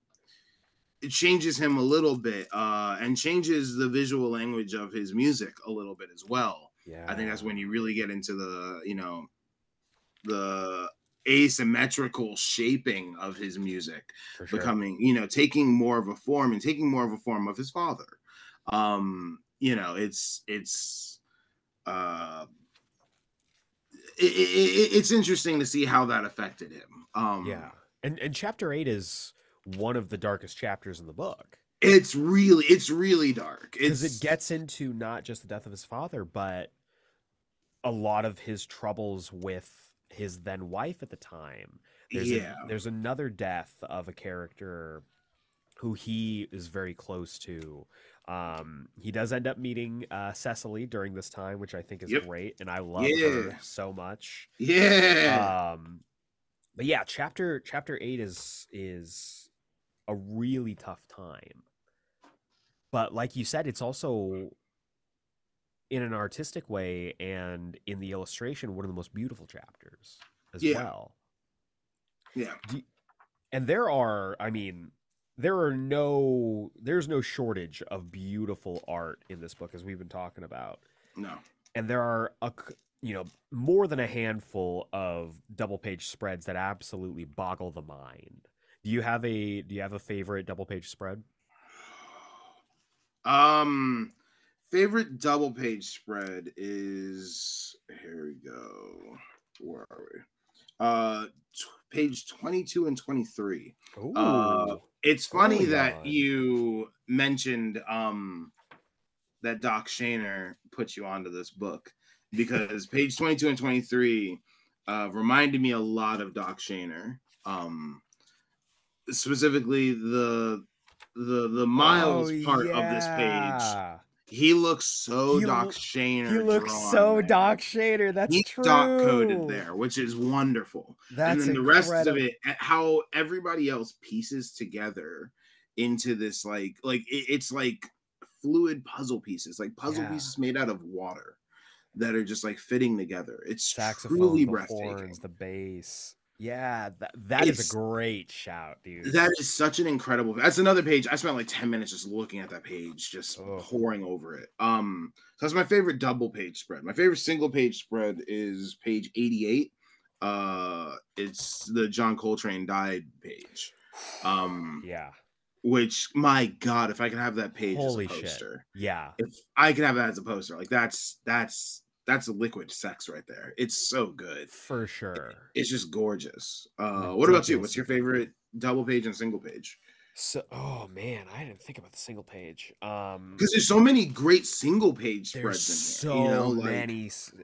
it changes him a little bit uh and changes the visual language of his music a little bit as well yeah. i think that's when you really get into the you know the asymmetrical shaping of his music sure. becoming you know taking more of a form and taking more of a form of his father um you know it's it's uh it, it, it's interesting to see how that affected him um yeah. And and chapter 8 is one of the darkest chapters in the book. it's really it's really dark because it gets into not just the death of his father, but a lot of his troubles with his then wife at the time. There's a- yeah there's another death of a character who he is very close to. Um, he does end up meeting uh, Cicely during this time, which I think is Yep. great, and I love Yeah. her so much. yeah Um, but yeah, chapter chapter eight is is a really tough time. But like you said, it's also in an artistic way and in the illustration one of the most beautiful chapters as Yeah. well. yeah And there are, I mean, there are no there's no shortage of beautiful art in this book as we've been talking about. no and there are a you know more than a handful of double page spreads that absolutely boggle the mind do you have a do you have a favorite double page spread Um, favorite double page spread is here we go. Where are we? Uh, t- page twenty-two and twenty-three. Ooh. Uh, It's funny Early that on. you mentioned um that Doc Shaner put you onto this book because *laughs* page twenty-two and twenty-three uh, reminded me a lot of Doc Shaner. Um, specifically the the the miles Oh, part of this page yeah. He looks so He Doc Shaner. he looks so there. doc shaner that's He's true Doc coded there, which is wonderful. that's and then the rest of it, eh, how everybody else pieces together into this like like it- it's like fluid puzzle pieces, like puzzle Yeah. pieces made out of water that are just like fitting together. It's saxophone truly breathtaking. horns the bass Yeah, that, that is It's- a great shout, dude. That is such an incredible. That's another page. I spent like ten minutes just looking at that page, just Ugh. poring over it. Um, so that's my favorite double page spread. My favorite single page spread is page eighty-eight. Uh, it's the John Coltrane died page. Um, yeah, which my God, if I could have that page Holy as a shit. poster, yeah. if I could have that as a poster, like that's that's that's liquid sex right there. It's so good. For sure. It's just gorgeous. Uh, what about you? What's your favorite double page and single page? So, oh man, I didn't think about the single page. Um, because there's so many great single page spreads so in here. you know, like, many. So,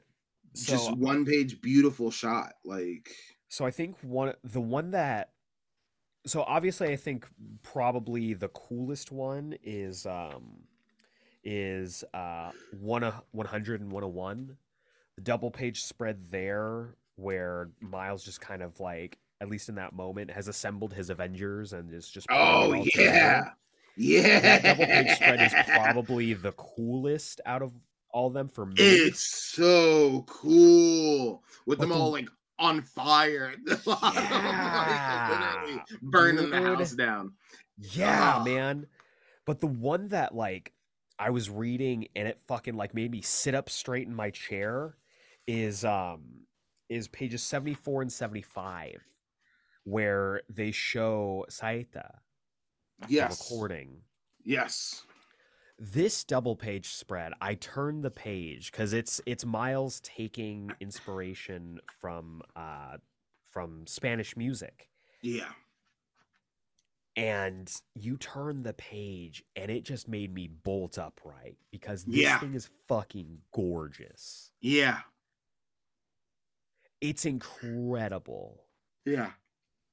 just one page beautiful shot. Like so I think one, the one that, so obviously I think probably the coolest one is, um, is uh one a- 100 and 101 the double page spread there where miles just kind of like at least in that moment has assembled his avengers and is just oh all together. yeah, yeah. that double page spread is *laughs* probably the coolest out of all of them for me It's so cool with But them the- all like on fire. at the bottom, Yeah, burning the house down. Yeah, Ah. man. But the one that like I was reading and it fucking like made me sit up straight in my chair is um is pages 74 and 75 where they show Saeta Yes, recording. yes. This double page spread, I turned the page cuz it's it's Miles taking inspiration from uh from Spanish music. Yeah, and you turn the page and it just made me bolt upright because this Yeah. thing is fucking gorgeous. yeah, It's incredible. yeah.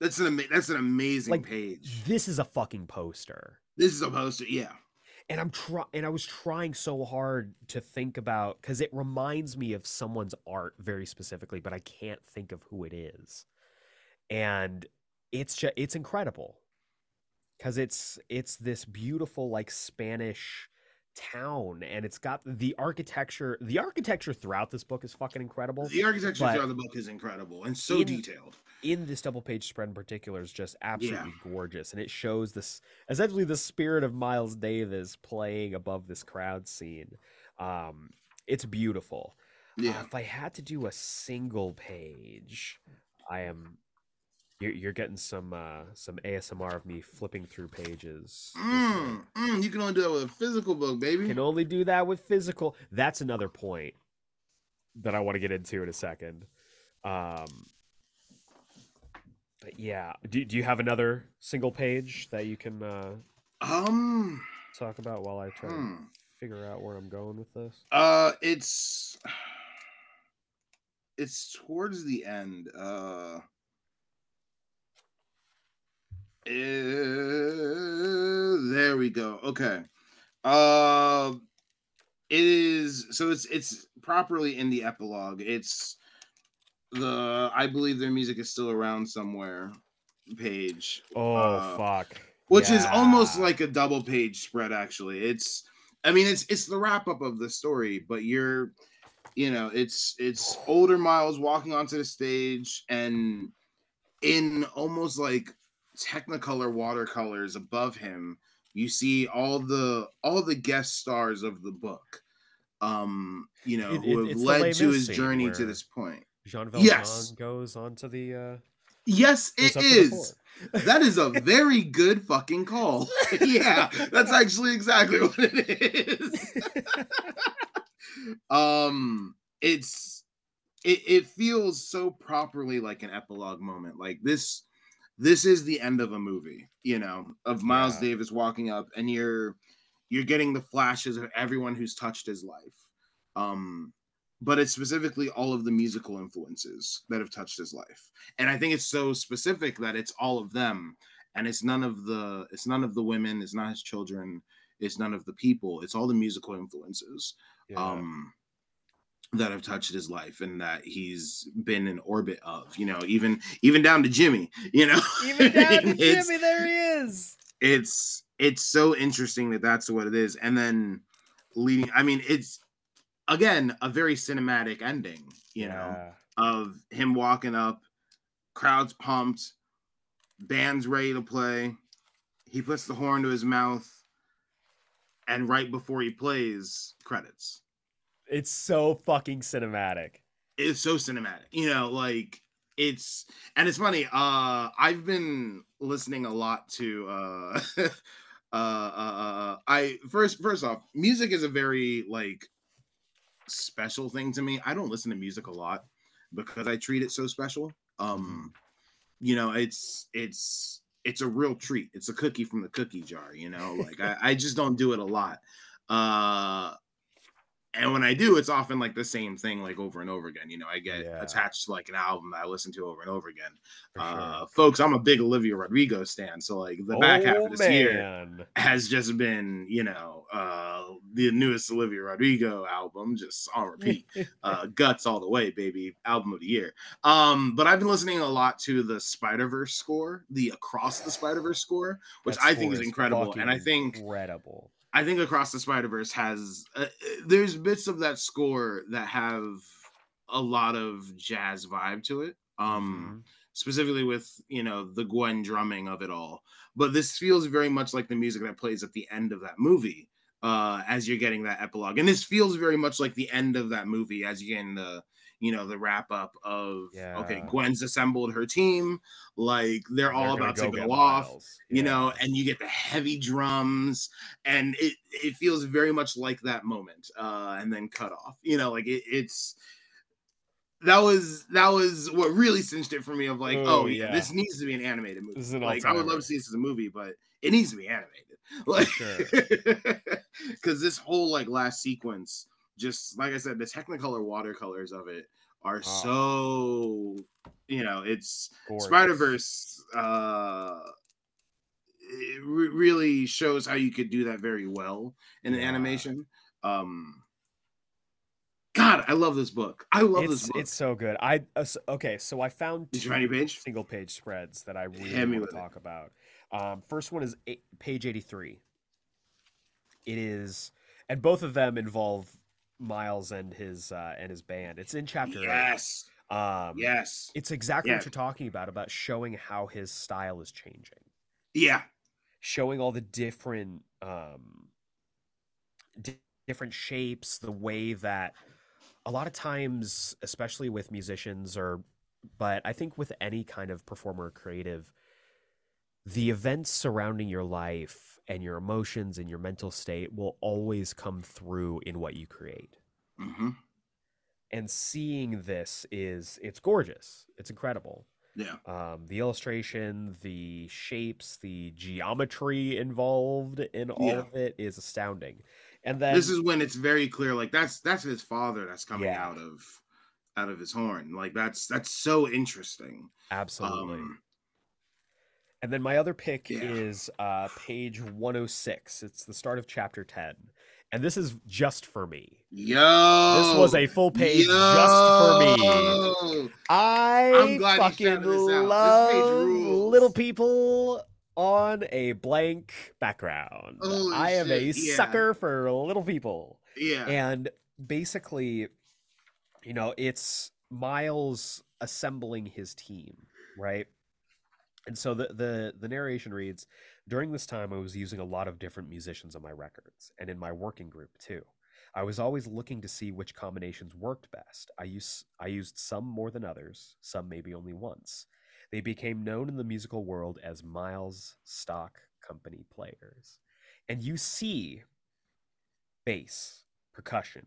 That's an ama- that's an amazing Like, page. This is a fucking poster. This is a poster, yeah. And I'm trying and I was trying so hard to think about cuz it reminds me of someone's art very specifically, but I can't think of who it is. And it's just it's incredible. Cuz it's it's this beautiful like Spanish town and it's got the architecture the architecture throughout this book is fucking incredible The architecture throughout the book is incredible and so In- detailed. in this double page spread in particular is just absolutely gorgeous and it shows this essentially the spirit of miles davis playing above this crowd scene um it's beautiful Uh, Yeah. if i had to do a single page i am you're, you're getting some uh some asmr of me flipping through pages. Mm, mm, you can only do that with a physical book, baby. can only do that with physical that's another point that i want to get into in a second um but yeah do, do you have another single page that you can uh Um, talk about while i try to hmm. figure out where i'm going with this uh, it's it's towards the end. Uh, eh, there we go. Okay. Uh, it is so it's it's properly in the epilogue. It's the I believe their music is still around somewhere page. oh Uh, fuck which is almost like a double page spread actually it's i mean it's it's the wrap up of the story but you're you know it's it's older miles walking onto the stage and in almost like technicolor watercolors above him you see all the all the guest stars of the book um you know It- who have led to his journey to this point jean valjean Yes. goes onto the uh yes it to is. *laughs* That is a *laughs* very good fucking call. *laughs* yeah, that's actually exactly what it is. um, it's it, it feels so properly like an epilogue moment. Like this, this is the end of a movie, you know, of Miles Yeah. Davis walking up, and you're you're getting the flashes of everyone who's touched his life. Um, but it's specifically all of the musical influences that have touched his life and i think it's so specific that it's all of them and it's none of the it's none of the women it's not his children it's none of the people it's all the musical influences Yeah. um that have touched his life and that he's been in orbit of you know even even down to jimmy you know even down to *laughs* jimmy there he is it's it's so interesting that that's what it is and then leading i mean it's again a very cinematic ending you know of him walking up crowd's pumped, band's ready to play. He puts the horn to his mouth, and right before he plays, credits. It's so fucking cinematic. It's so cinematic, you know, like it's and it's funny. Uh, I've been listening a lot to *laughs* uh, uh, uh, uh, I first first off, music is a very like special thing to me. I don't listen to music a lot because I treat it so special. Um, you know, it's it's it's a real treat. It's a cookie from the cookie jar, you know. Like I, I just don't do it a lot. Uh and when I do, it's often like the same thing, like over and over again. You know, I get Yeah. attached to like an album that I listen to over and over again. For Uh, folks, I'm a big Olivia Rodrigo stan, so like the back half Oh, of this year has just been, you know, uh the newest Olivia Rodrigo album, just on repeat. *laughs* uh Guts all the way, baby, album of the year. Um, but I've been listening a lot to the Spider-Verse score, the Across the Spider-Verse score, which That I think is incredible. And I think incredible. I think Across the Spider Verse has uh, uh, there's bits of that score that have a lot of jazz vibe to it. Um, Mhm. specifically with you know the Gwen drumming of it all. But this feels very much like the music that plays at the end of that movie uh, as you're getting that epilogue, and this feels very much like the end of that movie as you're getting the you know the wrap up of okay, Gwen's assembled her team, like they're They're all about to go off Miles. you know, and you get the heavy drums, and it it feels very much like that moment, uh, and then cut off. You know, like it, it's that was that was what really cinched it for me. Of like, Oh, oh, yeah, yeah. this needs to be an animated movie. An like I would love to see this as a movie, but it needs to be animated. *laughs* Like, sure. *laughs* because this whole like last sequence, just like I said, the Technicolor watercolors of it are Oh. so, you know, it's. Spider Verse uh, it re- really shows how you could do that very well in an animation. Um, God, I love this book. I love It's this book. it's so good. I uh, okay, so I found two page? single page spreads that I really want to it. talk about. Um, first one is eight, page eighty three. It is, and both of them involve Miles and his uh, and his band. It's in chapter yes, eight. Um, yes, It's exactly Yeah. what you're talking about about showing how his style is changing. yeah, showing all the different um di- different shapes the way that a lot of times especially with musicians or but i think with any kind of performer or creative the events surrounding your life and your emotions and your mental state will always come through in what you create hmm and seeing this is it's gorgeous it's incredible yeah, um, the illustration, the shapes, the geometry involved in all Yeah. of it is astounding. And then this is when it's very clear. Like that's that's his father that's coming Yeah. out of out of his horn. Like that's that's so interesting. absolutely. Um, and then my other pick yeah. is uh, page 106. It's the start of chapter 10. And this is just for me. Yo, This was a full page just for me. I fucking shouted this page love rules. little people on a blank background. Holy I am a yeah. sucker for little people. Yeah, And basically, you know, it's Miles assembling his team, right? And so the the the narration reads, during this time I was using a lot of different musicians on my records and in my working group too. I was always looking to see which combinations worked best. I use I used some more than others, some maybe only once. They became known in the musical world as Miles Stock Company players. And you see bass, percussion,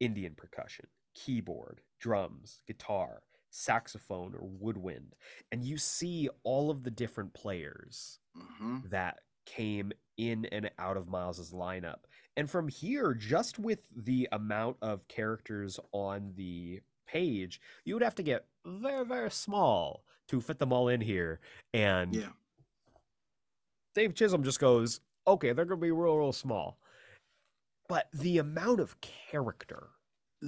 Indian percussion, keyboard, drums, guitar, saxophone, or woodwind. And you see all of the different players Mhm. that came in and out of Miles's lineup. And from here, just with the amount of characters on the page, you would have to get very, very small to fit them all in here. And yeah, Dave Chisholm just goes, okay, they're to be real, real small. But the amount of character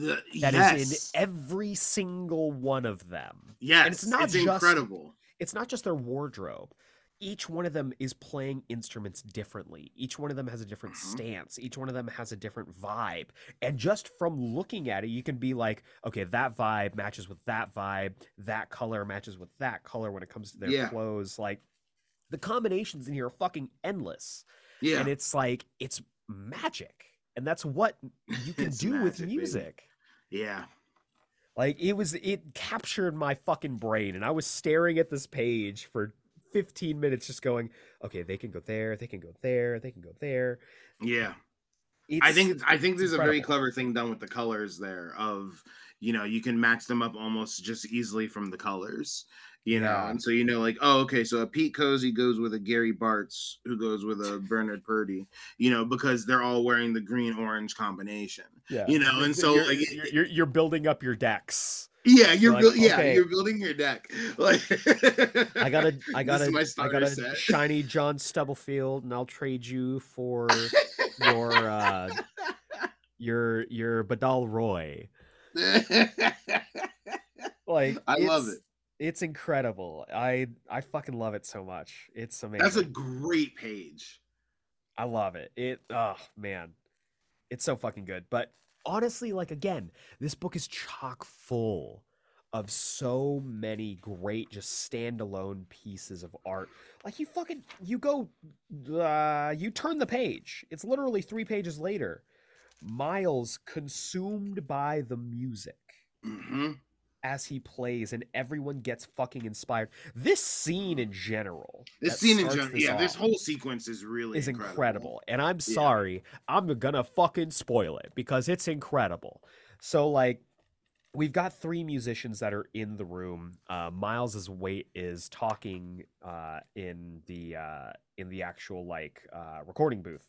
the, that is yes, in every single one of them, yes, and it's not it's just- incredible. it's not just their wardrobe. each one of them is playing instruments differently. Each one of them has a different Mhm. stance. Each one of them has a different vibe. And just from looking at it, you can be like, okay, that vibe matches with that vibe. That color matches with that color when it comes to their Yeah. clothes. Like the combinations in here are fucking endless. Yeah. And it's like, it's magic. And that's what you can do with magic, baby. music. yeah. Like it was it captured my fucking brain and I was staring at this page for 15 minutes just going, okay, they can go there, they can go there, they can go there. Yeah. It's, I think I think there's a very clever thing done with the colors there of you know you can match them up almost just easily from the colors you know Yeah. and so you know like oh okay so a Pete Cosey goes with a Gary Bartz who goes with a Bernard Purdie you know because they're all wearing the green orange combination yeah. you know, and so, you're, like, you're, you're, you're building up your decks. yeah you're like, buil- yeah okay. you're building your deck *laughs* like I got a I *laughs* got This is my a I got a set. shiny John Stubblefield and I'll trade you for your *laughs* uh your your Badal Roy. Like I love it. It's incredible. I I fucking love it so much. It's amazing. That's a great page. I love it. It oh man. It's so fucking good. But honestly, like again, this book is chock full of so many great just standalone pieces of art. Like you fucking you go uh you turn the page. It's literally 3 pages later. Miles consumed by the music hmm as he plays and everyone gets fucking inspired. This scene in general. This scene in general, this yeah, this whole sequence is really is incredible. incredible. And I'm Yeah. sorry, I'm gonna fucking spoil it because it's incredible. So like we've got three musicians that are in the room. Uh Miles's weight is talking uh in the uh in the actual like uh recording booth.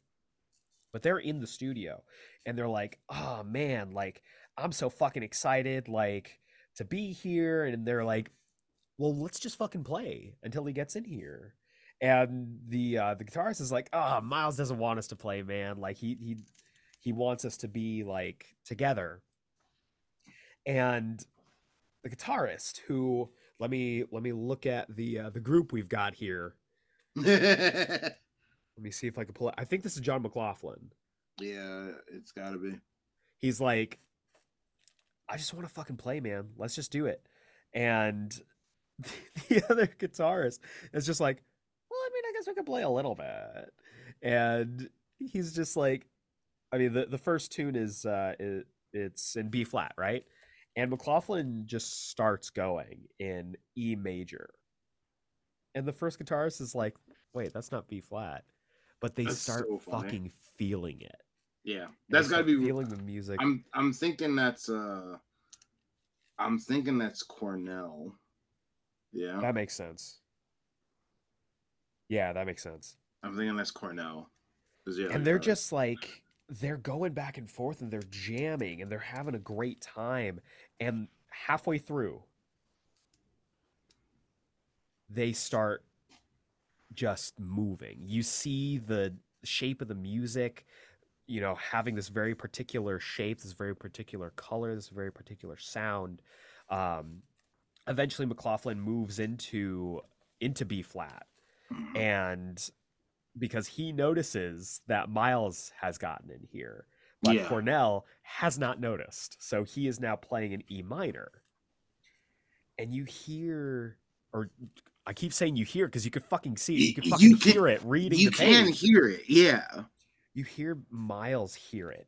But they're in the studio and they're like, "Oh man, like I'm so fucking excited like to be here." And they're like, "Well, let's just fucking play until he gets in here." and the uh the guitarist is like ah miles doesn't want us to play man like he he he wants us to be like together and the guitarist who let me let me look at the uh, the group we've got here *laughs* let me see if i can pull it i think this is john mclaughlin Yeah, it's got to be. he's like i just want to fucking play man. Let's just do it. And *laughs* the other guitarist is just like well i mean i guess we could play a little bit. And he's just like i mean the, the first tune is uh it, it's in b flat right? And mclaughlin just starts going in e major. And the first guitarist is like wait that's not b flat. But they That's start so fucking feeling it Yeah, that's got to be. feeling the music I'm I'm thinking that's uh, I'm thinking that's Cornell. Yeah, That makes sense. Yeah, that makes sense. I'm thinking that's Cornell. yeah, And they're just like they're going back and forth and they're jamming and they're having a great time. And halfway through, they start just moving. You see the shape of the music, you know, having this very particular shape, this very particular color, this very particular sound. Um, eventually, McLaughlin moves into into B flat, mhm. and because he notices that Miles has gotten in here, but Yeah. Cornell has not noticed. So he is now playing an E minor. And you hear, or I keep saying you hear because you could fucking see it. You could you fucking can- hear it reading you can page. hear it. Yeah, You hear Miles hear it,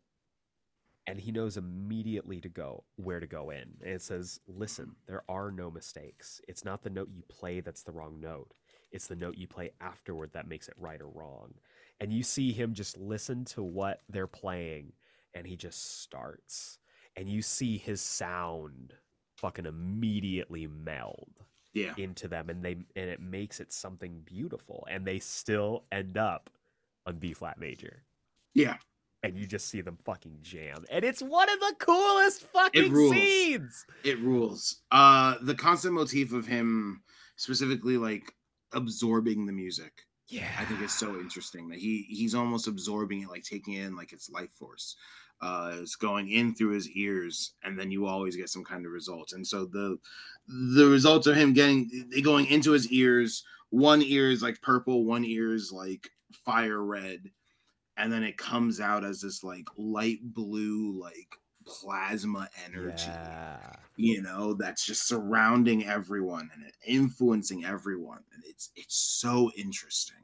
and he knows immediately to go where to go in. And it says, "Listen, there are no mistakes. It's not the note you play that's the wrong note. It's the note you play afterward that makes it right or wrong." And you see him just listen to what they're playing, and he just starts. And you see his sound fucking immediately meld yeah. into them and they and it makes it something beautiful and they still end up on B flat major Yeah, and you just see them fucking jam and it's one of the coolest fucking scenes it rules. Uh, the constant motif of him specifically like absorbing the music Yeah. I think it's so interesting that he he's almost absorbing it, like taking it in like it's life force. Uh, it's going in through his ears, and then you always get some kind of result. And so the the results of him getting going into his ears. One ear is like purple, one ear is like fire red, and then it comes out as this like light blue, like plasma energy Yeah. you know that's just surrounding everyone and influencing everyone and it's it's so interesting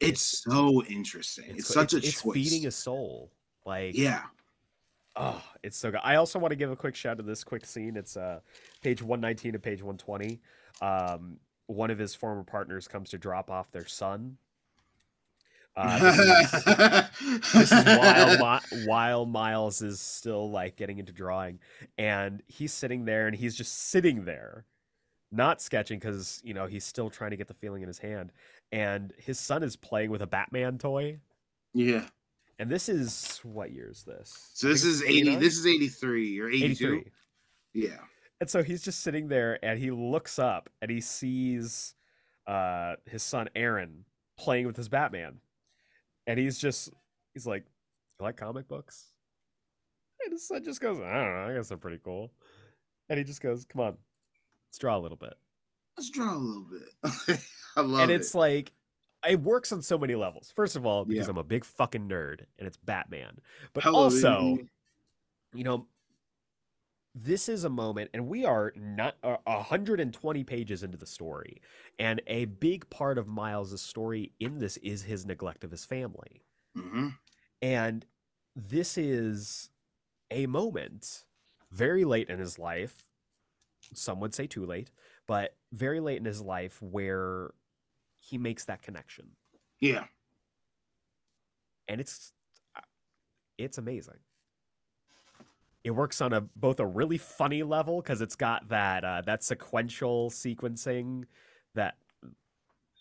it's, It's- so interesting it's, co- such it's, a it's choice feeding a soul. Like yeah Oh, it's so good. I also want to give a quick shout to this quick scene. It's uh page 119 to page 120. Um one of his former partners comes to drop off their son. Uh, this is, *laughs* this is while while Miles is still like getting into drawing, and he's sitting there, and he's just sitting there, not sketching because you know he's still trying to get the feeling in his hand, and his son is playing with a Batman toy, yeah and this is what year is this? so this is 80 89? this is 83 or 82 yeah And so he's just sitting there and he looks up and he sees uh his son Aaron playing with his Batman. And he's just he's like, You like comic books? And his son just goes, I don't know, I guess they're pretty cool. And he just goes, Come on, let's draw a little bit. let's draw a little bit *laughs* i love and it it's like it works on so many levels. First of all, because Yeah. I'm a big fucking nerd and it's Batman. But Hello, also, baby. you know, this is a moment, and we are not uh, 120 pages into the story, and a big part of Miles' story in this is his neglect of his family, Mhm. and this is a moment very late in his life. Some would say too late, but very late in his life where he makes that connection, yeah and it's uh, it's amazing. It works on a both a really funny level because it's got that uh, that sequential sequencing that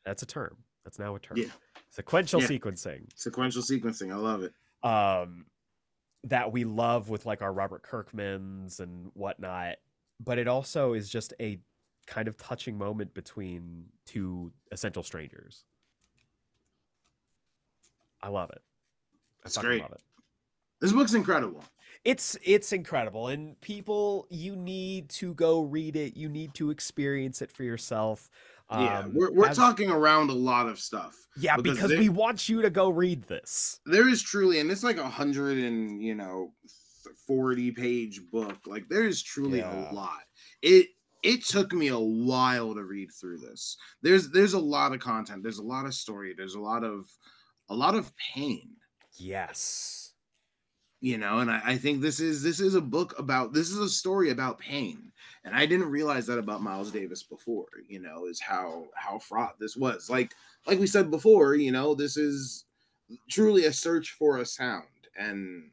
that's a term. That's now a term. Yeah. Sequential Yeah. sequencing. sequential sequencing i love it Um that we love with like our Robert Kirkmans and whatnot. But it also is just a kind of touching moment between two essential strangers. I love it. I It's great. love it. this book's incredible It's it's incredible, and people, you need to go read it. You need to experience it for yourself. yeah Um, we're, we're as- talking around a lot of stuff Yeah, because because there- we want you to go read this. there is truly and it's like a hundred and you know 40 page book like there is truly Yeah. a lot it it took me a while to read through this there's there's a lot of content there's a lot of story there's a lot of a lot of pain Yes. You know and I, I think this is this is a book about this is a story about pain and i didn't realize that about miles davis before you know is how how fraught this was. Like like we said before you know this is truly a search for a sound and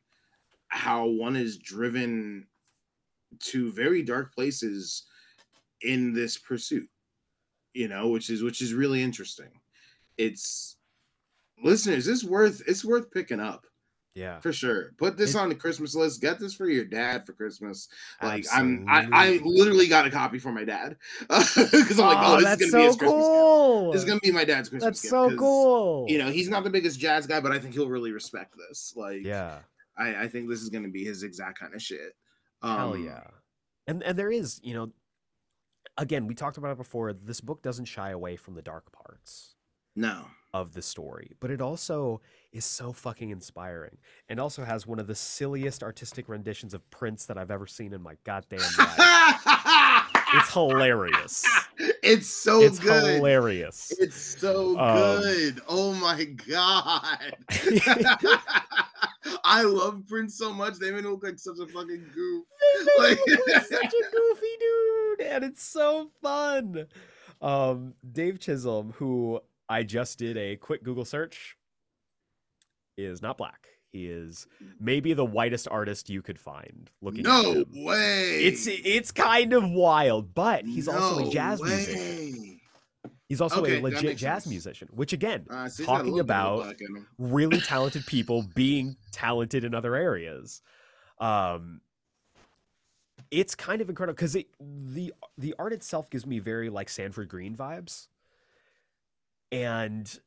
how one is driven to very dark places in this pursuit you know which is which is really interesting. It's listeners it's worth it's worth picking up Yeah. for sure. Put this It- on the Christmas list. Get this for your dad for Christmas. Like I'm, I, I literally got a copy for my dad *laughs* because I'm like, oh, this that's is gonna be his so Christmas gift. cool. This is gonna be my dad's Christmas That's gift. so cool. You know, he's not the biggest jazz guy, but I think he'll really respect this. Like, yeah. I, I think this is gonna be his exact kind of shit. Hell Um, yeah. And and there is, you know, again, we talked about it before. This book doesn't shy away from the dark parts No. Of the story, but it also is so fucking inspiring and also has one of the silliest artistic renditions of Prince that I've ever seen in my goddamn life. *laughs* it's hilarious. It's so it's good. hilarious. It's so Um, good. Oh my god. *laughs* I love Prince so much. They made him look like such a fucking goof. They make Like- him look like *laughs* such a goofy dude, and it's so fun. Um, Dave Chisholm, who I just did a quick Google search, is not black. He is maybe the whitest artist you could find. Looking at No way. it's it's kind of wild, but he's also a jazz way. musician. He's also Okay, a legit jazz sense. musician, which again, Uh, so he's got a talking little bit of about black in him. really *laughs* talented people being talented in other areas. Um, it's kind of incredible because the the art itself gives me very like Sanford Greene vibes. And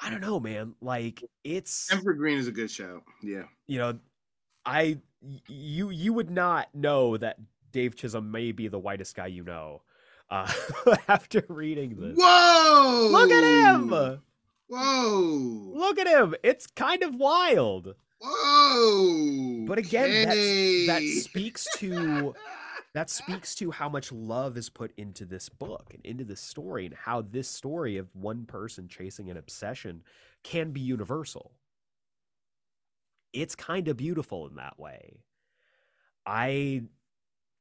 I don't know, man. Like it's Stanford Green is a good show. Yeah. you know, I you you would not know that Dave Chisholm may be the whitest guy you know uh, *laughs* after reading this. Whoa! Look at him! Whoa! Look at him! It's kind of wild. Whoa! But again, that's, that speaks to *laughs* that speaks to how much love is put into this book and into this story and how this story of one person chasing an obsession can be universal. It's kind of beautiful in that way. I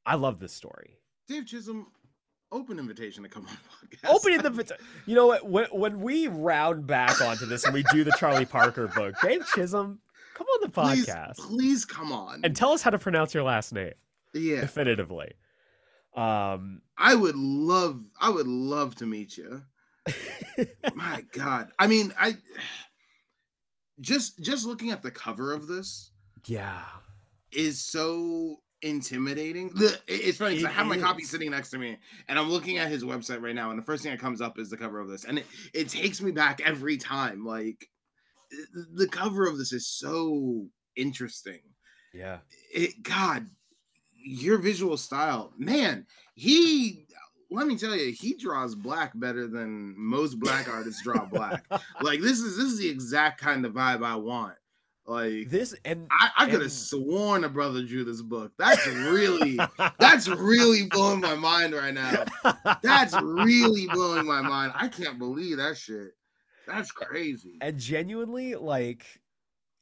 I love this story. Dave Chisholm, open invitation to come on the podcast. Opening the *laughs* you know what when when we round back onto this and we do the Charlie Parker book, Dave Chisholm, come on the please, podcast please come on. and tell us how to pronounce your last name yeah, definitively. Um I would love, I would love to meet you. *laughs* My God, I mean, I just just looking at the cover of this yeah. is so intimidating. The, it's funny 'cause I It have my copy sitting next to me, and I'm looking at his website right now, and the first thing that comes up is the cover of this, and it, it takes me back every time. Like the cover of this is so interesting. Yeah. It, God, your visual style, man, he. Let me tell you, he draws black better than most black artists draw black. *laughs* Like this is this is the exact kind of vibe I want. Like This and I, I could have sworn a brother drew this book. That's really *laughs* that's really blowing my mind right now. That's really blowing my mind. I can't believe that shit. That's crazy. and genuinely like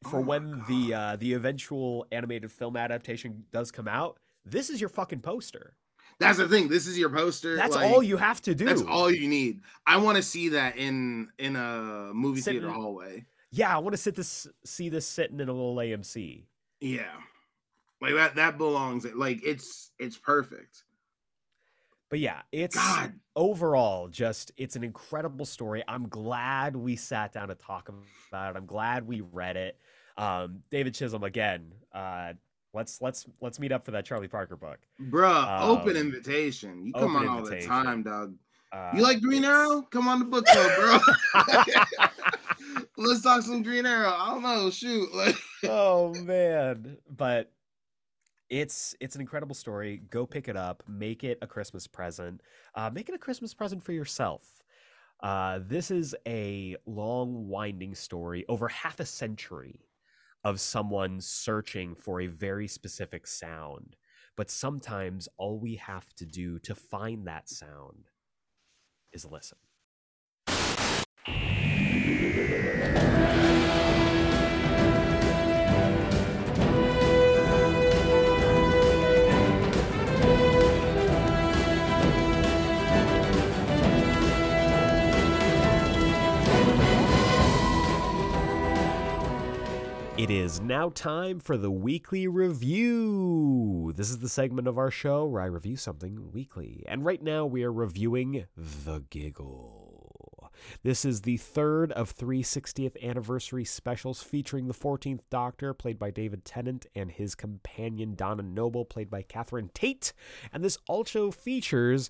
for Oh when the uh the eventual animated film adaptation does come out, this is your fucking poster. That's the thing. This is your poster. That's like, all you have to do. That's all you need. I want to see that in in a movie Sitting- theater hallway. Yeah, I want to sit this see this sitting in a little AMC. Yeah, like that. That belongs. It Like it's it's perfect. But yeah, it's God, overall just it's an incredible story. I'm glad we sat down to talk about it. I'm glad we read it. Um, David Chisholm again. Uh, let's let's let's meet up for that Charlie Parker book. bruh, open Um, invitation. You come on open all the invitation. time, dog. Uh, You like Green Arrow? Come on the book club, bro. *laughs* *laughs* Let's talk some Green Arrow. I don't know. Shoot. *laughs* Oh man but it's it's an incredible story go pick it up make it a christmas present uh, make it a christmas present for yourself uh, this is a long winding story over half a century of someone searching for a very specific sound but sometimes all we have to do to find that sound is listen It is now time for the weekly review. This is the segment of our show where I review something weekly. And right now we are reviewing The Giggle. This is the third of three 60th anniversary specials featuring the 14th Doctor, played by David Tennant, and his companion Donna Noble, played by Catherine Tate. And this also features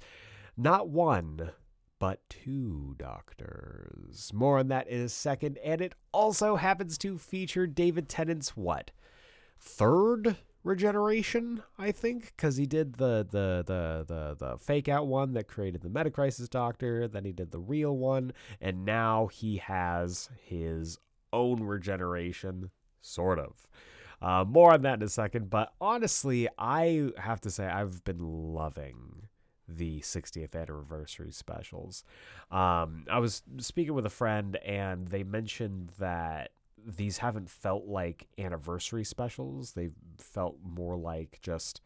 not one, but two doctors. More on that in a second. And it also happens to feature David Tennant's what? Third regeneration, I think, because he did the the the the the fake out one that created the Metacrisis Doctor, then he did the real one, and now he has his own regeneration, sort of. Uh, more on that in a second, but honestly, I have to say I've been loving the 60th anniversary specials. Um, I was speaking with a friend, and they mentioned that these haven't felt like anniversary specials. They've felt more like just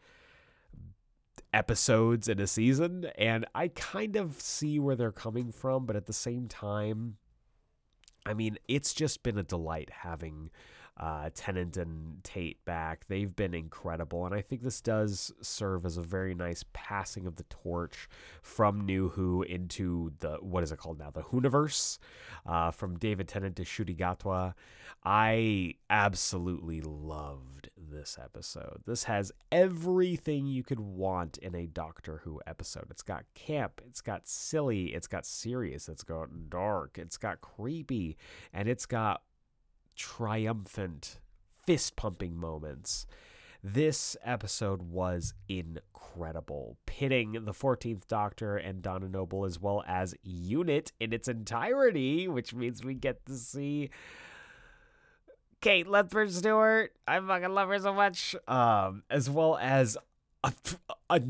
episodes in a season. And I kind of see where they're coming from, but at the same time, I mean, it's just been a delight having uh, Tennant and Tate back. They've been incredible, and I think this does serve as a very nice passing of the torch from New Who into the what is it called now, the Whoniverse, uh, from David Tennant to Ncuti Gatwa. I absolutely loved this episode. This has everything you could want in a Doctor Who episode. It's got camp, it's got silly, it's got serious, it's got dark, it's got creepy, and it's got triumphant fist pumping moments. This episode was incredible, pitting the 14th Doctor and Donna Noble as well as Unit in its entirety, which means we get to see Kate Lethbridge Stewart. I fucking love her so much. Um, as well as a, a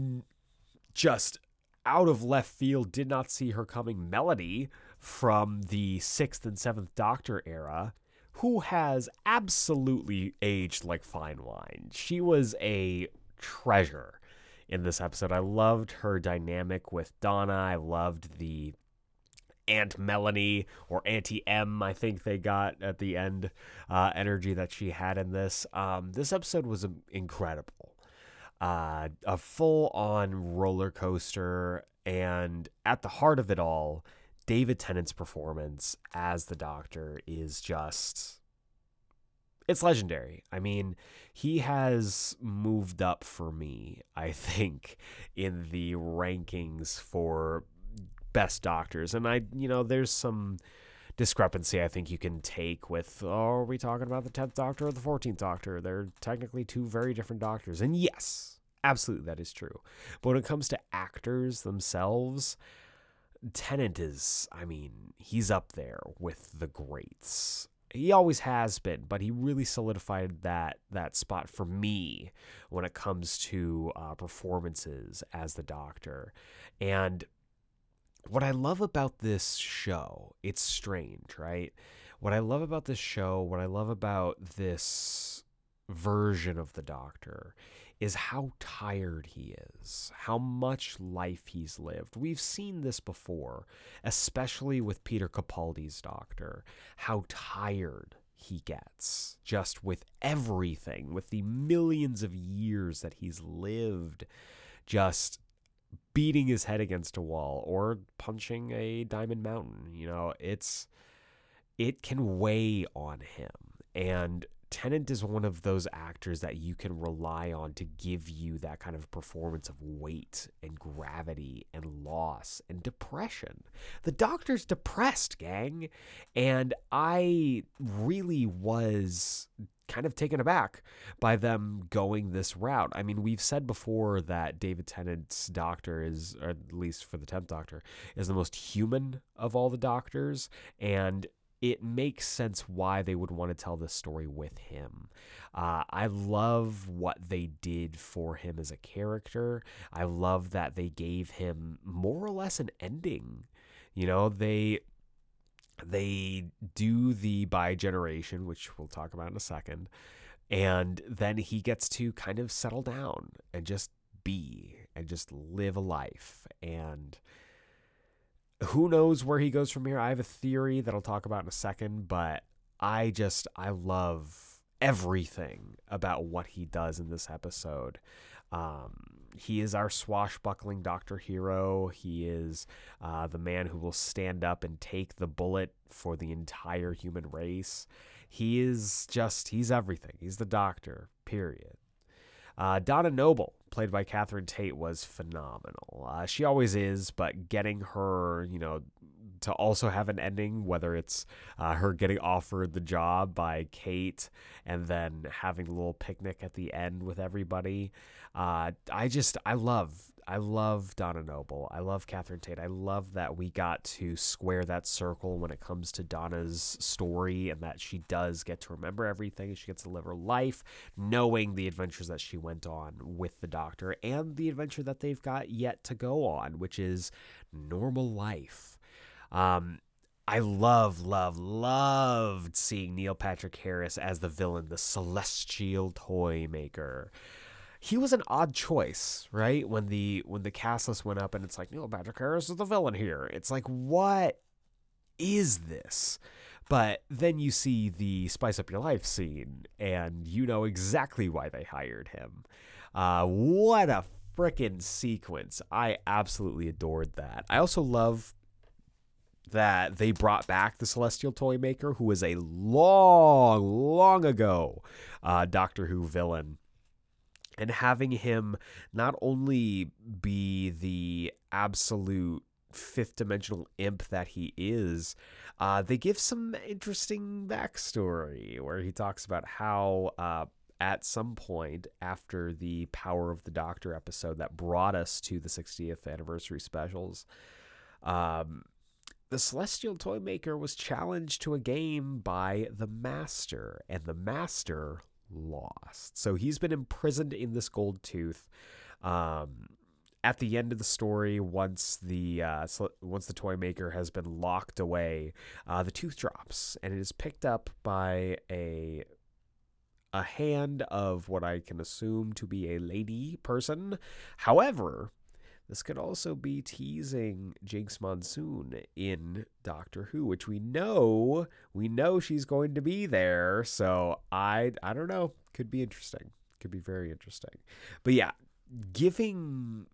just out of left field, did not see her coming Melody from the sixth and seventh Doctor era, who has absolutely aged like fine wine. She was a treasure in this episode. I loved her dynamic with Donna. I loved the Aunt Melanie or Auntie M, I think they got at the end, uh, energy that she had in this. Um, this episode was incredible. Uh, a full on roller coaster. And at the heart of it all, David Tennant's performance as the Doctor is just. It's legendary. I mean, he has moved up for me, I think, in the rankings for best doctors. And I, you know, there's some discrepancy I think you can take with, oh, are we talking about the 10th Doctor or the 14th Doctor? They're technically two very different doctors. And yes, absolutely that is true. But when it comes to actors themselves, Tennant is, I mean, he's up there with the greats. He always has been, but he really solidified that that spot for me when it comes to uh, performances as the Doctor. And what I love about this show, it's strange, right? What I love about this show, what I love about this version of the Doctor is how tired he is, how much life he's lived. We've seen this before, especially with Peter Capaldi's Doctor, how tired he gets just with everything, with the millions of years that he's lived, just beating his head against a wall or punching a diamond mountain. You know, it's it can weigh on him. And Tennant is one of those actors that you can rely on to give you that kind of performance of weight and gravity and loss and depression. The doctor's depressed, gang. And I really was kind of taken aback by them going this route. I mean, we've said before that David Tennant's doctor is, or at least for the 10th doctor, is the most human of all the doctors. And it makes sense why they would want to tell this story with him. Uh, I love what they did for him as a character. I love that they gave him more or less an ending. You know, they they do the bi generation, which we'll talk about in a second, and then he gets to kind of settle down and just be and just live a life and who knows where he goes from here? I have a theory that I'll talk about in a second, but I just I love everything about what he does in this episode. Um, he is our swashbuckling Doctor Hero. He is uh, the man who will stand up and take the bullet for the entire human race. He is just, he's everything. He's the Doctor, period. Uh, Donna Noble, played by Catherine Tate, was phenomenal. Uh, she always is, but getting her, you know, to also have an ending, whether it's uh, her getting offered the job by Kate and then having a little picnic at the end with everybody. Uh, I just, I love I love Donna Noble. I love Catherine Tate. I love that we got to square that circle when it comes to Donna's story and that she does get to remember everything. She gets to live her life knowing the adventures that she went on with the doctor and the adventure that they've got yet to go on, which is normal life. Um, I love, love, loved seeing Neil Patrick Harris as the villain, the celestial toy maker he was an odd choice, right? When the when the cast list went up and it's like Neil Patrick Harris is the villain here. It's like what is this? But then you see the Spice Up Your Life scene, and you know exactly why they hired him. Uh, what a freaking sequence. I absolutely adored that. I also love that they brought back the Celestial Toy Maker, who was a long, long ago uh, Doctor Who villain. And having him not only be the absolute fifth dimensional imp that he is, uh, they give some interesting backstory where he talks about how uh, at some point after the Power of the Doctor episode that brought us to the 60th anniversary specials, um, the Celestial Toy Maker was challenged to a game by the Master, and the Master lost. So he's been imprisoned in this gold tooth. Um, at the end of the story, once the uh, once the toy maker has been locked away, uh, the tooth drops and it is picked up by a a hand of what I can assume to be a lady person. However, this could also be teasing Jinkx Monsoon in Doctor Who, which we know we know she's going to be there. So I I don't know, could be interesting. Could be very interesting. But yeah, giving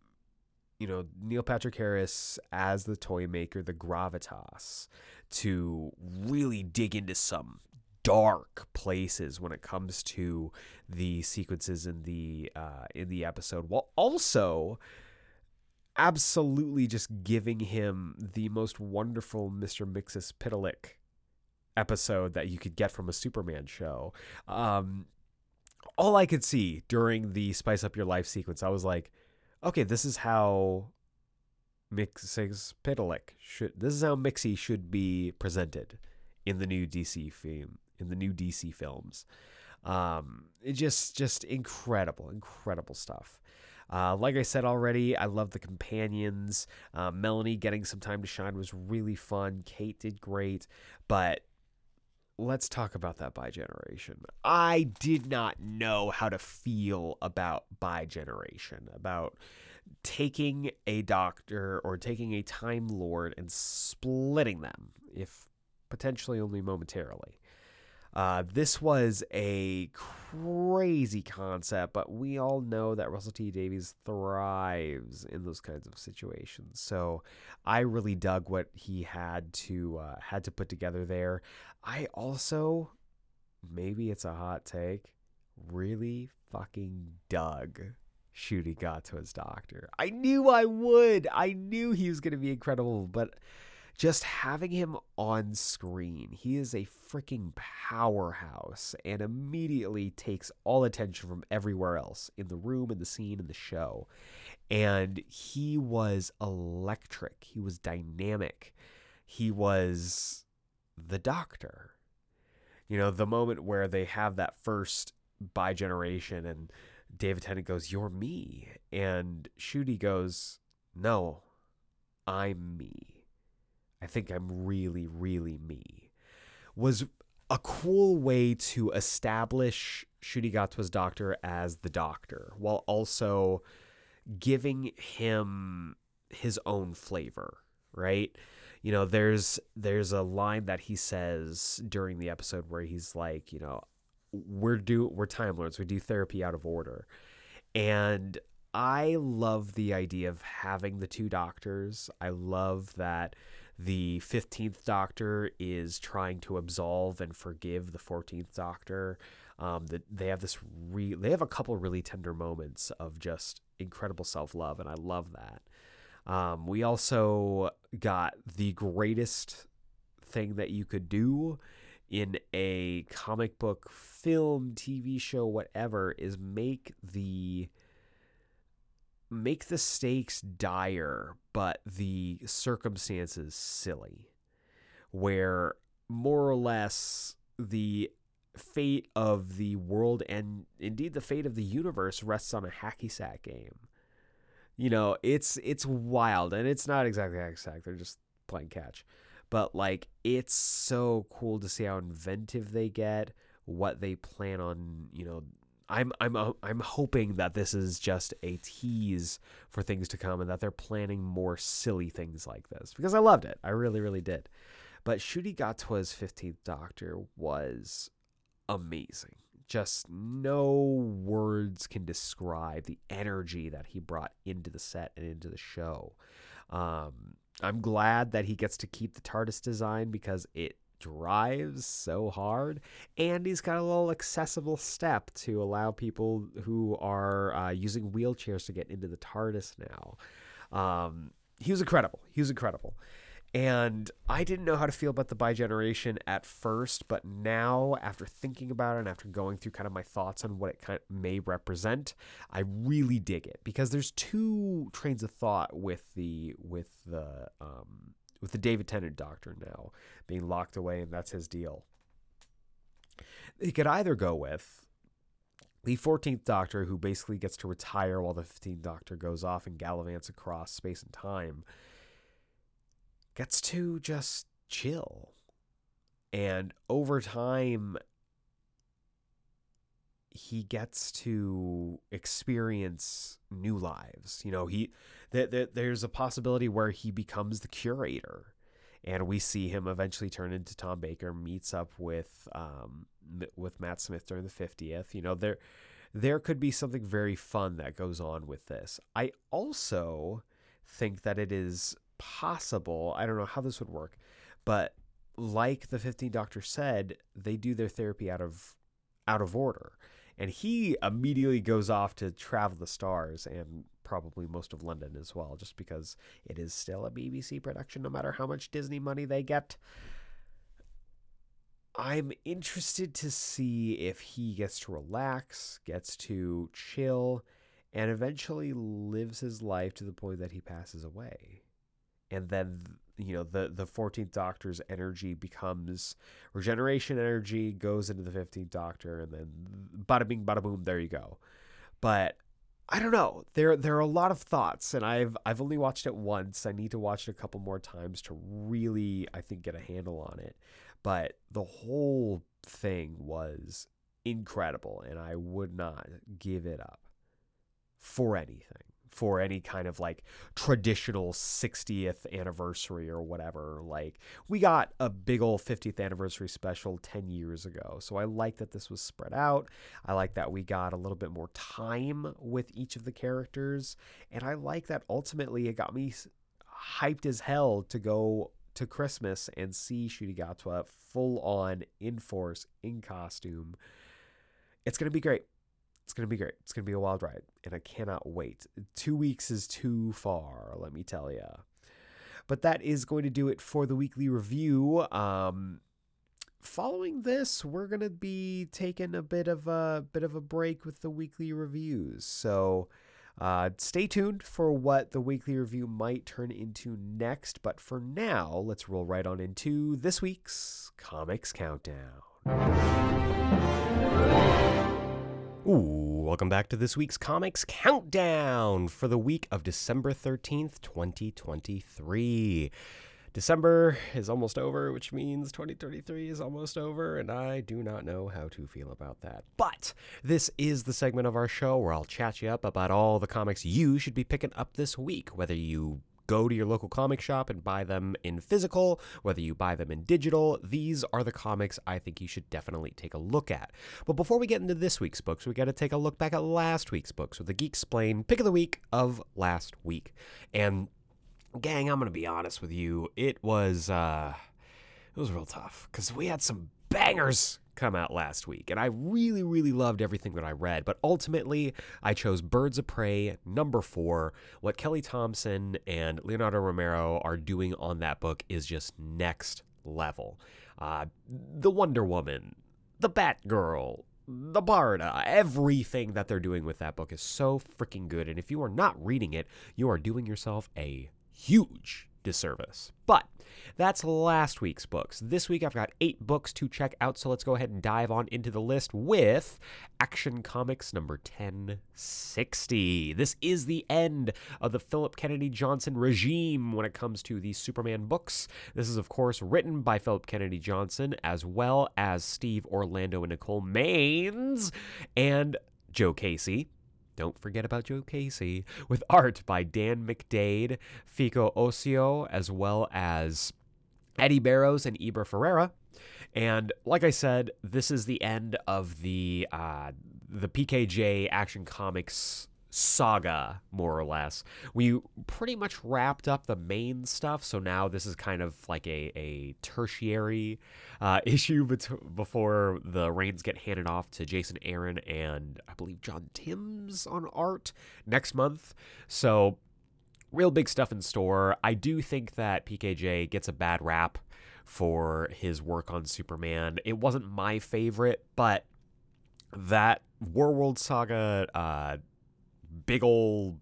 you know Neil Patrick Harris as the toy maker the gravitas to really dig into some dark places when it comes to the sequences in the uh, in the episode while also absolutely just giving him the most wonderful Mr. Mxyzptlk episode that you could get from a Superman show. Um, all I could see during the Spice Up Your Life sequence, I was like, okay, this is how Mxyzptlk should. This is how Mixie should be presented in the new DC film. In the new DC films, um, it just just incredible, incredible stuff. Uh, like I said already, I love the companions. Uh, Melanie getting some time to shine was really fun. Kate did great, but let's talk about that bi generation. I did not know how to feel about bi generation, about taking a doctor or taking a time lord and splitting them, if potentially only momentarily. Uh, this was a crazy concept, but we all know that Russell T Davies thrives in those kinds of situations. So I really dug what he had to uh, had to put together there. I also, maybe it's a hot take, really fucking dug Ncuti Gatwa's doctor. I knew I would. I knew he was going to be incredible, but just having him on screen, he is a freaking powerhouse and immediately takes all attention from everywhere else in the room, in the scene, in the show. And he was electric, he was dynamic, he was the doctor. You know, the moment where they have that first bi generation and David Tennant goes, You're me. And Ncuti goes, No, I'm me. I think I'm really, really me, was a cool way to establish Ncuti doctor as the doctor while also giving him his own flavor, right? You know, there's there's a line that he says during the episode where he's like, you know, we're do we're time lords, we do therapy out of order. And I love the idea of having the two doctors. I love that the 15th Doctor is trying to absolve and forgive the 14th Doctor. Um, that they have this re- they have a couple really tender moments of just incredible self love, and I love that. Um, we also got the greatest thing that you could do in a comic book, film, TV show, whatever, is make the make the stakes dire, but the circumstances silly, where more or less the fate of the world and indeed the fate of the universe rests on a hacky sack game. You know, it's it's wild and it's not exactly hacky sack, they're just playing catch. But like it's so cool to see how inventive they get, what they plan on, you know, I'm I'm uh, I'm hoping that this is just a tease for things to come and that they're planning more silly things like this because I loved it. I really really did. But Ncuti Gatwa's 15th Doctor was amazing. Just no words can describe the energy that he brought into the set and into the show. Um, I'm glad that he gets to keep the TARDIS design because it drives so hard, and he's got a little accessible step to allow people who are uh, using wheelchairs to get into the TARDIS now. Um, he was incredible. He was incredible. And I didn't know how to feel about the bi-generation at first, but now after thinking about it and after going through kind of my thoughts on what it kind of may represent, I really dig it because there's two trains of thought with the with the um, with the David Tennant Doctor now being locked away, and that's his deal. He could either go with the 14th Doctor, who basically gets to retire while the 15th Doctor goes off and gallivants across space and time, gets to just chill. And over time, he gets to experience new lives. You know, he that th- there's a possibility where he becomes the curator, and we see him eventually turn into Tom Baker, meets up with um with Matt Smith during the fiftieth. You know, there there could be something very fun that goes on with this. I also think that it is possible. I don't know how this would work, but like the 15th Doctor said, they do their therapy out of out of order and he immediately goes off to travel the stars and probably most of London as well, just because it is still a BBC production, no matter how much Disney money they get. I'm interested to see if he gets to relax, gets to chill, and eventually lives his life to the point that he passes away. And then you know the the 14th doctor's energy becomes regeneration energy goes into the 15th doctor and then bada bing bada boom there you go but I don't know. There there are a lot of thoughts and I've I've only watched it once. I need to watch it a couple more times to really I think get a handle on it. But the whole thing was incredible and I would not give it up for anything for any kind of like traditional 60th anniversary or whatever. Like we got a big old 50th anniversary special 10 years ago. So I like that this was spread out. I like that we got a little bit more time with each of the characters. And I like that ultimately it got me hyped as hell to go to Christmas and see Ncuti full on in force, in costume. It's going to be great. It's going to be great. It's going to be a wild ride, and I cannot wait. Two weeks is too far, let me tell you. But that is going to do it for the weekly review. Um, following this, we're going to be taking a bit of a bit of a break with the weekly reviews. So uh, stay tuned for what the weekly review might turn into next. But for now, let's roll right on into this week's Comics Countdown. Ooh, welcome back to this week's Comics Countdown for the week of December 13th, 2023. December is almost over, which means 2023 is almost over, and I do not know how to feel about that. But this is the segment of our show where I'll chat you up about all the comics you should be picking up this week, whether you go to your local comic shop and buy them in physical, whether you buy them in digital, these are the comics I think you should definitely take a look at. But before we get into this week's books, we got to take a look back at last week's books with the Geeksplained pick of the week of last week. And gang, I'm going to be honest with you, it was uh it was real tough cuz we had some bangers come out last week, and I really, really loved everything that I read. But ultimately, I chose Birds of Prey number four. What Kelly Thompson and Leonardo Romero are doing on that book is just next level. Uh, the Wonder Woman, the Batgirl, the Barda, everything that they're doing with that book is so freaking good. And if you are not reading it, you are doing yourself a huge disservice. But that's last week's books. This week I've got eight books to check out, so let's go ahead and dive on into the list with Action Comics number 1060. This is the end of the Philip Kennedy Johnson regime when it comes to the Superman books. This is, of course, written by Philip Kennedy Johnson as well as Steve Orlando and Nicole Maines and Joe Casey. Don't forget about Joe Casey, with art by Dan McDaid, Fico Ossio, as well as Eddy Barrows and Eber Ferreira. And like I said, this is the end of the uh, the PKJ Action Comics saga, more or less. We pretty much wrapped up the main stuff, so now this is kind of like a, a tertiary uh, *laughs* issue bet- before the reins get handed off to Jason Aaron and I believe John Timms on art next month. So, real big stuff in store. I do think that PKJ gets a bad rap for his work on Superman. It wasn't my favorite, but that Warworld Saga uh, big old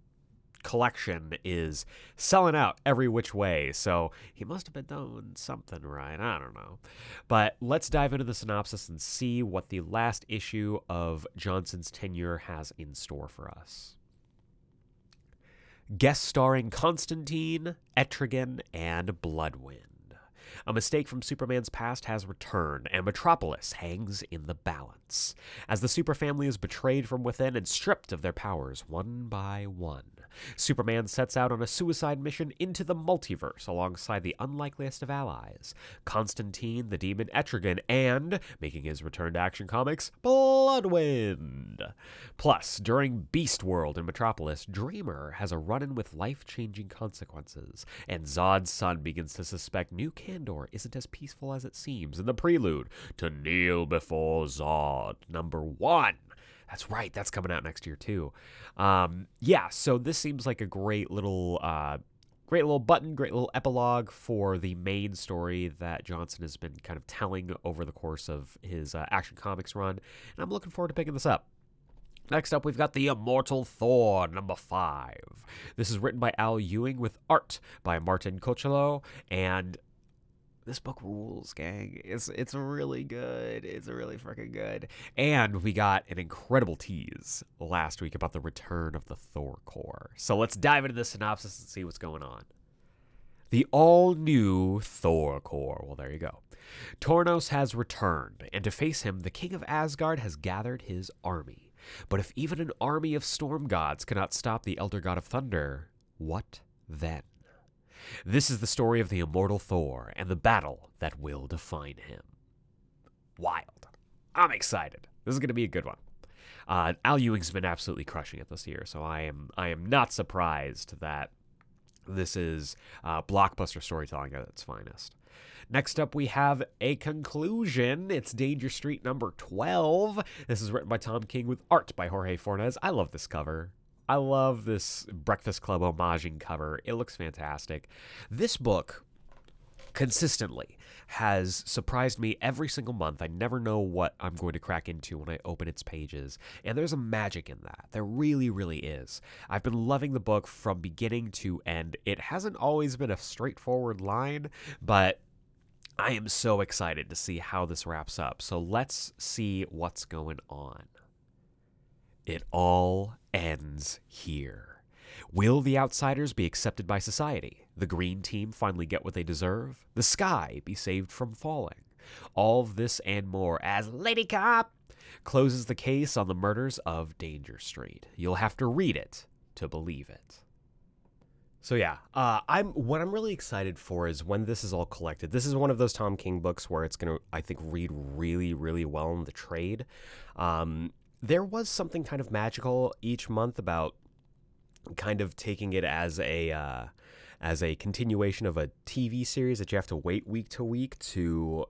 collection is selling out every which way. So he must have been doing something right. I don't know. But let's dive into the synopsis and see what the last issue of Johnson's tenure has in store for us. Guest starring Constantine, Etrigan, and Bloodwind. A mistake from Superman's past has returned, and Metropolis hangs in the balance. As the Super family is betrayed from within and stripped of their powers one by one, Superman sets out on a suicide mission into the multiverse alongside the unlikeliest of allies Constantine, the demon Etrigan, and, making his return to Action Comics, Bloodwind. Plus, during Beast World in Metropolis, Dreamer has a run in with life changing consequences, and Zod's son begins to suspect New Kandor isn't as peaceful as it seems in the prelude to Kneel Before Zod, number one. That's right. That's coming out next year too. Um, yeah. So this seems like a great little, uh, great little button, great little epilogue for the main story that Johnson has been kind of telling over the course of his uh, Action Comics run, and I'm looking forward to picking this up. Next up, we've got The Immortal Thor, number five. This is written by Al Ewing with art by Martin Coccolo, and this book rules, gang. It's it's really good. It's really freaking good. And we got an incredible tease last week about the return of the Thor Corps. So let's dive into the synopsis and see what's going on. The all new Thor Corps. Well, there you go. Toranos has returned, and to face him, the king of Asgard has gathered his army. But if even an army of storm gods cannot stop the elder god of thunder, what then? This is the story of the immortal Thor and the battle that will define him. Wild. I'm excited. This is going to be a good one. Uh, Al Ewing's been absolutely crushing it this year, so I am I am not surprised that this is uh, blockbuster storytelling at its finest. Next up, we have a conclusion. It's Danger Street number 12. This is written by Tom King with art by Jorge Fornes. I love this cover. I love this Breakfast Club homaging cover. It looks fantastic. This book consistently has surprised me every single month. I never know what I'm going to crack into when I open its pages. And there's a magic in that. There really, really is. I've been loving the book from beginning to end. It hasn't always been a straightforward line, but I am so excited to see how this wraps up. So let's see what's going on. It all ends here. Will the outsiders be accepted by society? The green team finally get what they deserve? The sky be saved from falling? All this and more as Lady Cop closes the case on the murders of Danger Street. You'll have to read it to believe it. So yeah, uh, I'm what I'm really excited for is when this is all collected. This is one of those Tom King books where it's gonna, I think, read really, really well in the trade. Um, there was something kind of magical each month about kind of taking it as a uh, as a continuation of a TV series that you have to wait week to week to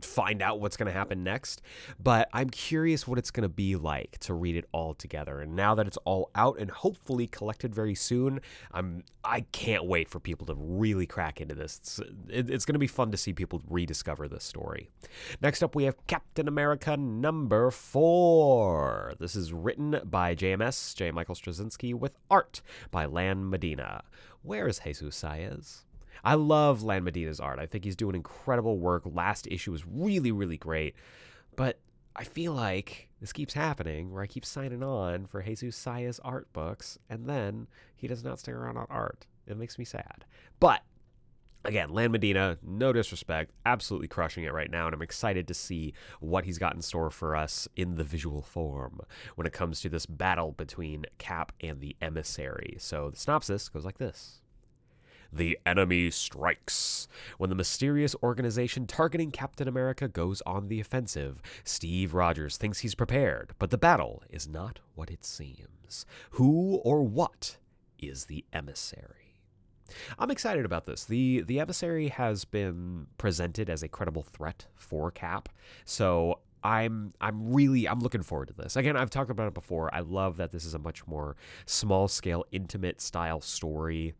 find out what's going to happen next. But I'm curious what it's going to be like to read it all together. And now that it's all out and hopefully collected very soon, I'm I can't wait for people to really crack into this. It's, it, it's going to be fun to see people rediscover this story. Next up, we have Captain America number four. This is written by JMS J. Michael Straczynski with art by Lan Medina. Where is Jesus Saez? I love Lan Medina's art. I think he's doing incredible work. Last issue was really, really great. But I feel like this keeps happening where I keep signing on for Jesus Saez art books, and then he does not stick around on art. It makes me sad. But again, Lan Medina, no disrespect, absolutely crushing it right now, and I'm excited to see what he's got in store for us in the visual form when it comes to this battle between Cap and the emissary. So the synopsis goes like this. The enemy strikes. When the mysterious organization targeting Captain America goes on the offensive, Steve Rogers thinks he's prepared, but the battle is not what it seems. Who or what is the emissary? I'm excited about this. The the emissary has been presented as a credible threat for Cap. So I'm I'm really I'm looking forward to this. Again, I've talked about it before. I love that this is a much more small scale, intimate style story.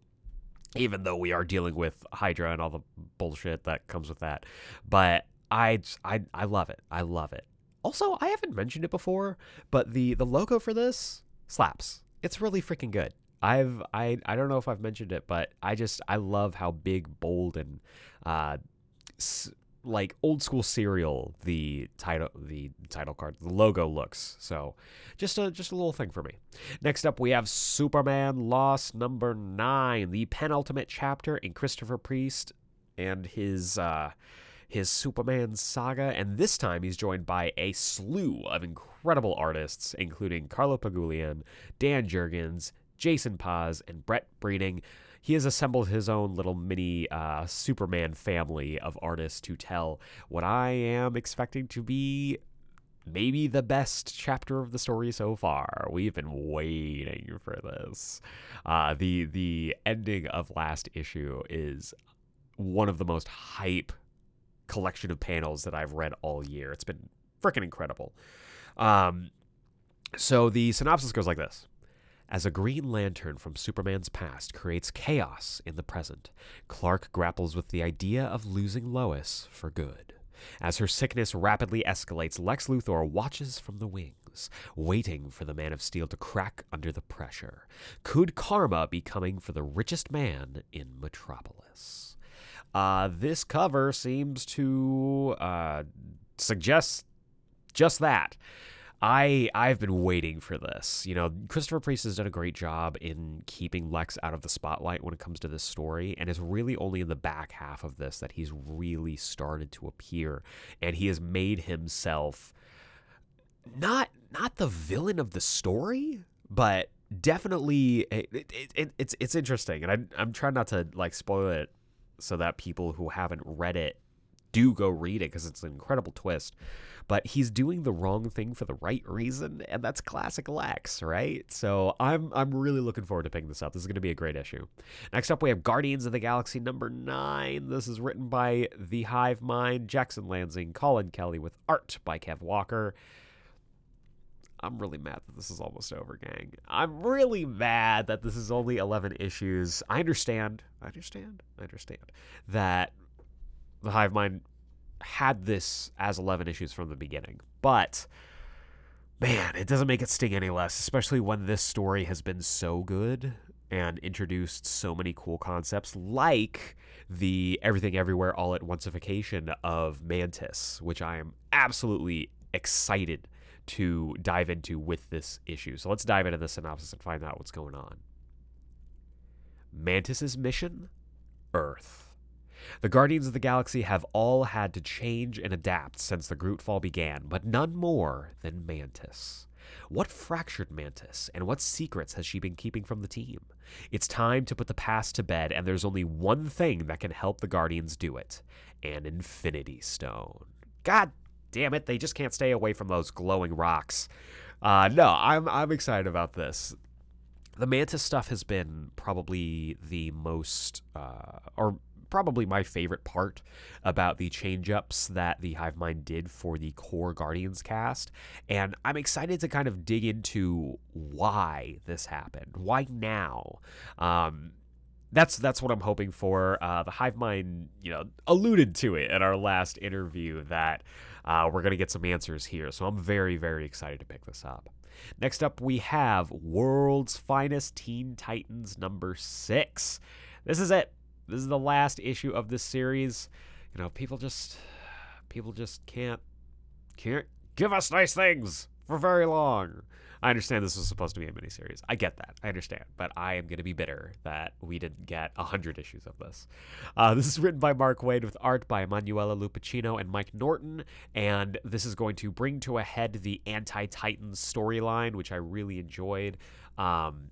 Even though we are dealing with Hydra and all the bullshit that comes with that, but I I I love it. I love it. Also, I haven't mentioned it before, but the the logo for this slaps. It's really freaking good. I've I I don't know if I've mentioned it, but I just I love how big, bold, and uh, like old school serial the title the title card the logo looks. So just a just a little thing for me. Next up we have superman lost number nine the penultimate chapter in christopher priest and his uh his Superman saga, and this time he's joined by a slew of incredible artists, including Carlo Pagulayan, Dan Jurgens, Jason Paz, and Brett Breeding. He has assembled his own little mini uh, Superman family of artists to tell what I am expecting to be maybe the best chapter of the story so far. We've been waiting for this. Uh, the the ending of last issue is one of the most hype collection of panels that I've read all year. It's been freaking incredible. Um, so the synopsis goes like this. As a Green Lantern from Superman's past creates chaos in the present, Clark grapples with the idea of losing Lois for good. As her sickness rapidly escalates, Lex Luthor watches from the wings, waiting for the Man of Steel to crack under the pressure. Could karma be coming for the richest man in Metropolis? Uh, this cover seems to uh, suggest just that. I I've been waiting for this. You know, Christopher Priest has done a great job in keeping Lex out of the spotlight when it comes to this story, and it's really only in the back half of this that he's really started to appear, and he has made himself not not the villain of the story, but definitely it, it, it, it's it's interesting, and I'm I'm trying not to like spoil it so that people who haven't read it do go read it because it's an incredible twist. But he's doing the wrong thing for the right reason, and that's classic Lex, right? So I'm I'm really looking forward to picking this up. This is going to be a great issue. Next up, we have Guardians of the Galaxy number nine. This is written by The Hive Mind, Jackson Lansing, Colin Kelly, with art by Kev Walker. I'm really mad that this is almost over, gang. I'm really mad that this is only 11 issues. I understand. I understand. I understand that the Hive Mind had this as 11 issues from the beginning. But man, it doesn't make it sting any less, especially when this story has been so good and introduced so many cool concepts like the everything everywhere all at onceification of Mantis, which I am absolutely excited to dive into with this issue. So let's dive into the synopsis and find out what's going on. Mantis's mission Earth. The Guardians of the Galaxy have all had to change and adapt since the Grootfall began, but none more than Mantis. What fractured Mantis, and what secrets has she been keeping from the team? It's time to put the past to bed, and there's only one thing that can help the Guardians do it an Infinity Stone. God damn it, they just can't stay away from those glowing rocks. Uh, no, I'm, I'm excited about this the mantis stuff has been probably the most uh, or probably my favorite part about the change ups that the hive mind did for the core guardians cast and i'm excited to kind of dig into why this happened why now um, that's that's what I'm hoping for. Uh, the Hive Mind, you know, alluded to it in our last interview that uh, we're gonna get some answers here. So I'm very very excited to pick this up. Next up, we have World's Finest Teen Titans number six. This is it. This is the last issue of this series. You know, people just people just can't can't give us nice things for very long. I understand this was supposed to be a miniseries. I get that. I understand. But I am going to be bitter that we didn't get 100 issues of this. Uh, this is written by Mark Waid with art by Emanuela Lupacchino and Mike Norton. And this is going to bring to a head the Anti Titans storyline, which I really enjoyed. Um,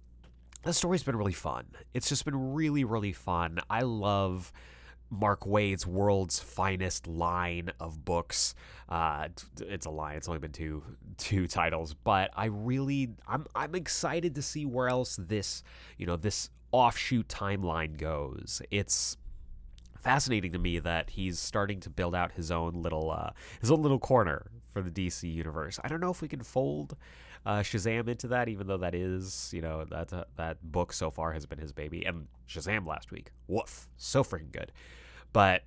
the story's been really fun. It's just been really, really fun. I love Mark Waid's world's finest line of books. Uh, it's a line. It's only been two two titles, but I really I'm I'm excited to see where else this you know this offshoot timeline goes. It's fascinating to me that he's starting to build out his own little uh, his own little corner for the DC universe. I don't know if we can fold uh, Shazam into that, even though that is you know that uh, that book so far has been his baby, and Shazam last week, woof, so freaking good. But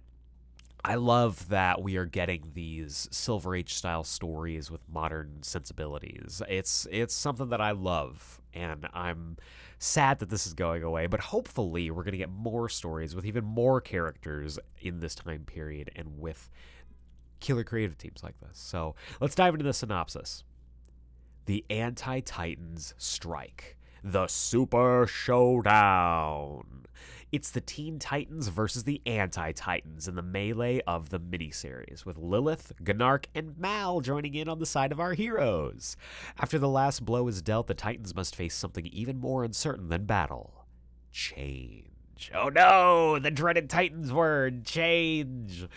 I love that we are getting these Silver Age style stories with modern sensibilities. It's it's something that I love, and I'm sad that this is going away. But hopefully, we're going to get more stories with even more characters in this time period and with killer creative teams like this. So let's dive into the synopsis. The Anti Titans strike. The Super Showdown. It's the Teen Titans versus the Anti Titans in the melee of the miniseries, with Lilith, Gnarrk, and Mal joining in on the side of our heroes. After the last blow is dealt, the Titans must face something even more uncertain than battle change. Oh no, the dreaded Titans word change.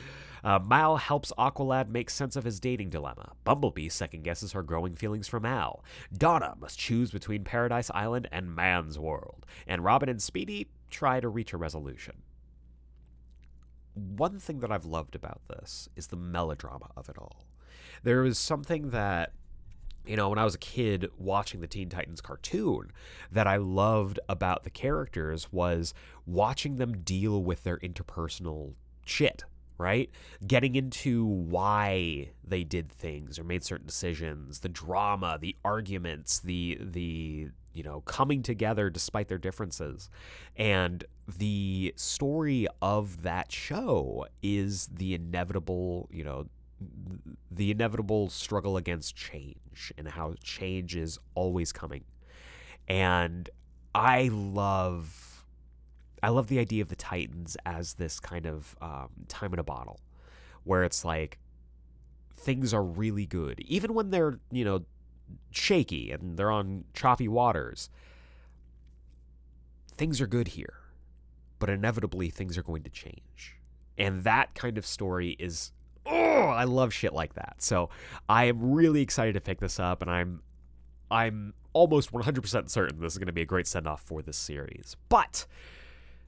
Uh, Mal helps Aqualad make sense of his dating dilemma. Bumblebee second guesses her growing feelings for Mal. Donna must choose between Paradise Island and Man's World. And Robin and Speedy try to reach a resolution. One thing that I've loved about this is the melodrama of it all. There is something that you know, when I was a kid watching the Teen Titans cartoon, that I loved about the characters was watching them deal with their interpersonal shit, right? Getting into why they did things or made certain decisions, the drama, the arguments, the the you know, coming together despite their differences. And the story of that show is the inevitable, you know, the inevitable struggle against change and how change is always coming. And I love I love the idea of the Titans as this kind of um, time in a bottle, where it's like things are really good, even when they're you know shaky and they're on choppy waters. Things are good here, but inevitably things are going to change. And that kind of story is oh, I love shit like that. So I am really excited to pick this up and I'm I'm almost 100% certain this is going to be a great send off for this series. But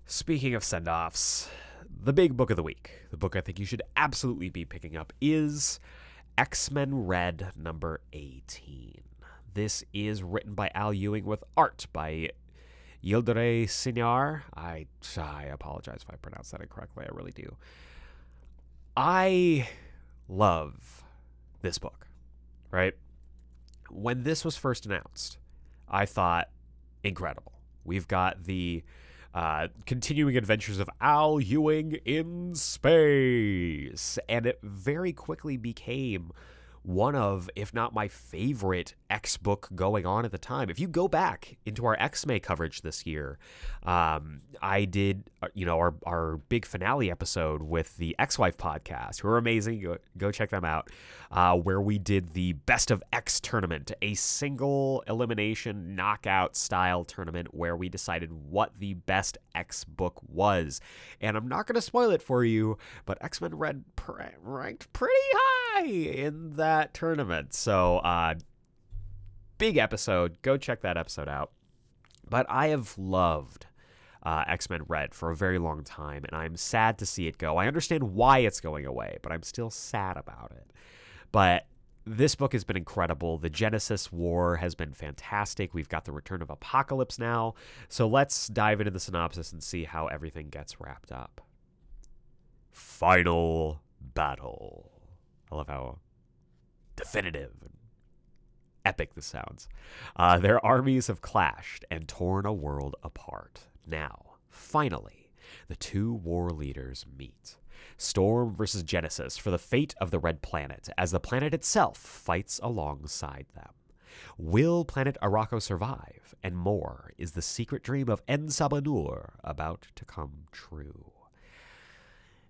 speaking of send offs, the big book of the week, the book I think you should absolutely be picking up is X Men Red number 18. This is written by Al Ewing with art by Yildiray Cinar. I, I apologize if I pronounced that incorrectly. I really do. I love this book, right? When this was first announced, I thought, incredible. We've got the uh, continuing adventures of Al Ewing in space. And it very quickly became one of, if not my favorite X book going on at the time. If you go back into our X May coverage this year, um, I did, uh, you know, our, our big finale episode with the X Wife podcast, who are amazing. Go, go check them out, uh, where we did the Best of X tournament, a single elimination knockout style tournament where we decided what the best X book was. And I'm not going to spoil it for you, but X Men Red ranked pretty high in that tournament. So, uh, big episode. Go check that episode out. But I have loved uh, X Men Red for a very long time, and I'm sad to see it go. I understand why it's going away, but I'm still sad about it. But this book has been incredible. The Genesis War has been fantastic. We've got the return of Apocalypse now. So let's dive into the synopsis and see how everything gets wrapped up. Final battle. I love how definitive and epic this sounds. Uh, their armies have clashed and torn a world apart. Now, finally, the two war leaders meet. Storm versus Genesis for the fate of the Red Planet, as the planet itself fights alongside them. Will planet Arakko survive? And more is the secret dream of En Sabah Nur about to come true.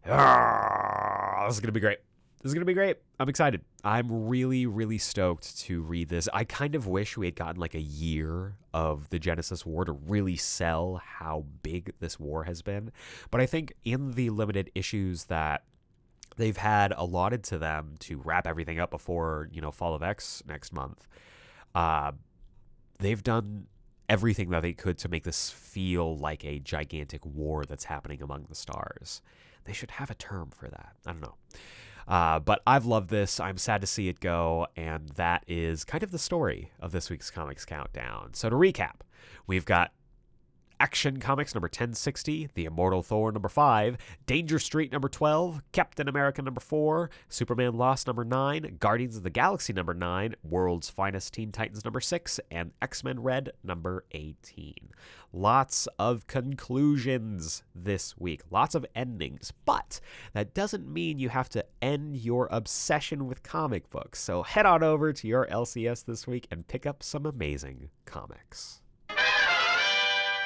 Arrgh, this is going to be great. This is going to be great. I'm excited. I'm really, really stoked to read this. I kind of wish we had gotten like a year of the Genesis War to really sell how big this war has been. But I think in the limited issues that they've had allotted to them to wrap everything up before, you know, Fall of X next month, uh, they've done everything that they could to make this feel like a gigantic war that's happening among the stars. They should have a term for that. I don't know. Uh, but I've loved this. I'm sad to see it go. And that is kind of the story of this week's Comics Countdown. So to recap, we've got Action Comics number 1060, The Immortal Thor number 5, Danger Street number 12, Captain America number 4, Superman Lost number 9, Guardians of the Galaxy number 9, World's Finest Teen Titans number 6, and X Men Red number 18. Lots of conclusions this week, lots of endings, but that doesn't mean you have to end your obsession with comic books. So head on over to your LCS this week and pick up some amazing comics.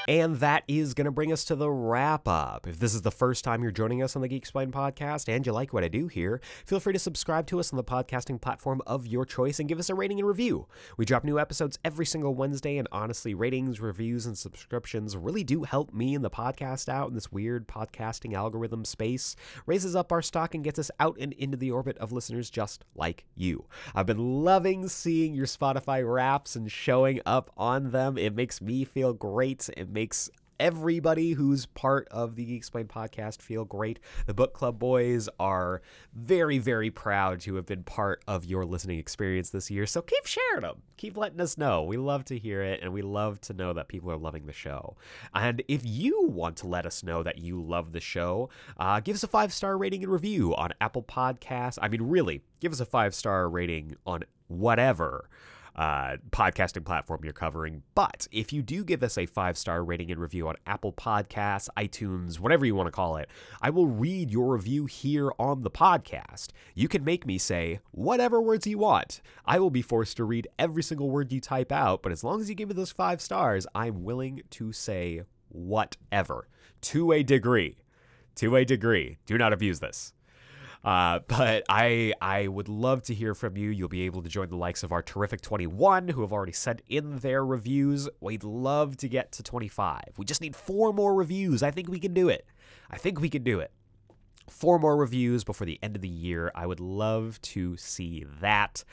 And that is going to bring us to the wrap up. If this is the first time you're joining us on the Geeksplained podcast and you like what I do here, feel free to subscribe to us on the podcasting platform of your choice and give us a rating and review. We drop new episodes every single Wednesday, and honestly, ratings, reviews, and subscriptions really do help me and the podcast out in this weird podcasting algorithm space, raises up our stock, and gets us out and into the orbit of listeners just like you. I've been loving seeing your Spotify wraps and showing up on them. It makes me feel great. It makes everybody who's part of the Geeksplained podcast feel great. The book club boys are very, very proud to have been part of your listening experience this year. So keep sharing them. Keep letting us know. We love to hear it and we love to know that people are loving the show. And if you want to let us know that you love the show, uh, give us a five star rating and review on Apple Podcasts. I mean, really, give us a five star rating on whatever uh, podcasting platform you're covering. But if you do give us a five star rating and review on Apple Podcasts, iTunes, whatever you want to call it, I will read your review here on the podcast. You can make me say whatever words you want. I will be forced to read every single word you type out, but as long as you give me those five stars, I'm willing to say whatever to a degree. To a degree. Do not abuse this. Uh, *laughs* but I I would love to hear from you. You'll be able to join the likes of our terrific 21 who have already sent in their reviews. We'd love to get to 25. We just need four more reviews. I think we can do it. I think we can do it four more reviews before the end of the year. I would love to see that.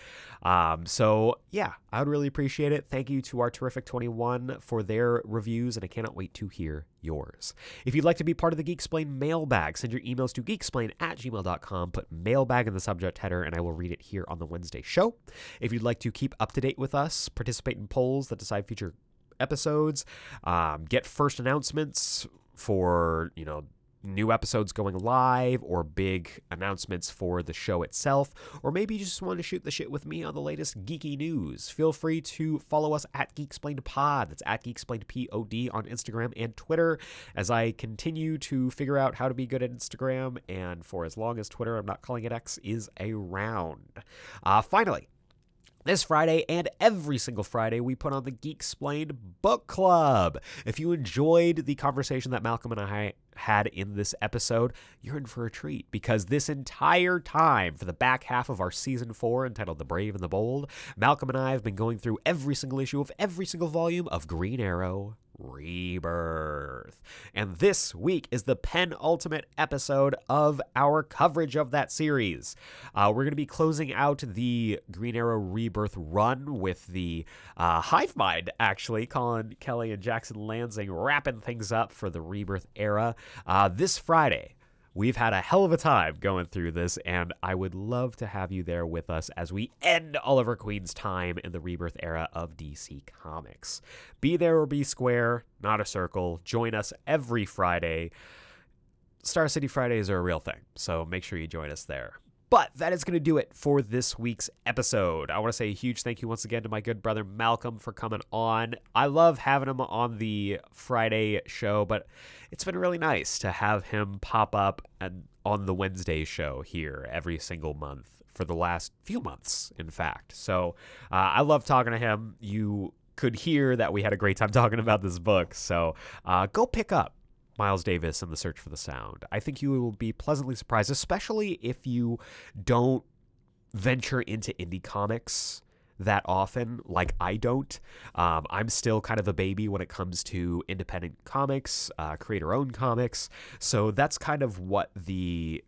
Um, so, yeah, I would really appreciate it. Thank you to our terrific 21 for their reviews, and I cannot wait to hear yours. If you'd like to be part of the Geeksplained mailbag, send your emails to geeksplained at gmail.com, put mailbag in the subject header, and I will read it here on the Wednesday show. If you'd like to keep up to date with us, participate in polls that decide future episodes, um, get first announcements for, you know, new episodes going live or big announcements for the show itself, or maybe you just want to shoot the shit with me on the latest geeky news, feel free to follow us at Geeksplained Pod. That's at Geeksplained Pod on Instagram and Twitter as I continue to figure out how to be good at Instagram. And for as long as Twitter, I'm not calling it X, is around. Uh, finally, this Friday and every single Friday, we put on the Geeksplained Book Club. If you enjoyed the conversation that Malcolm and I had in this episode, you're in for a treat because this entire time, for the back half of our season four entitled The Brave and the Bold, Malcolm and I have been going through every single issue of every single volume of Green Arrow Rebirth. And this week is the penultimate episode of our coverage of that series. Uh, we're going to be closing out the Green Arrow Rebirth run with the uh, Hive Mind, actually, Colin Kelly and Jackson Lansing wrapping things up for the Rebirth era uh, this Friday. We've had a hell of a time going through this, and I would love to have you there with us as we end Oliver Queen's time in the rebirth era of DC Comics. Be there or be square, not a circle. Join us every Friday. Star City Fridays are a real thing, so make sure you join us there. But that is going to do it for this week's episode. I want to say a huge thank you once again to my good brother Malcolm for coming on. I love having him on the Friday show, but it's been really nice to have him pop up and on the Wednesday show here every single month for the last few months, in fact. So uh, I love talking to him. You could hear that we had a great time *laughs* talking about this book. So uh, go pick up Miles Davis and the Search for the Sound. I think you will be pleasantly surprised, especially if you don't venture into indie comics that often, like I don't. Um, I'm still kind of a baby when it comes to independent comics, uh, creator owned comics. So that's kind of what the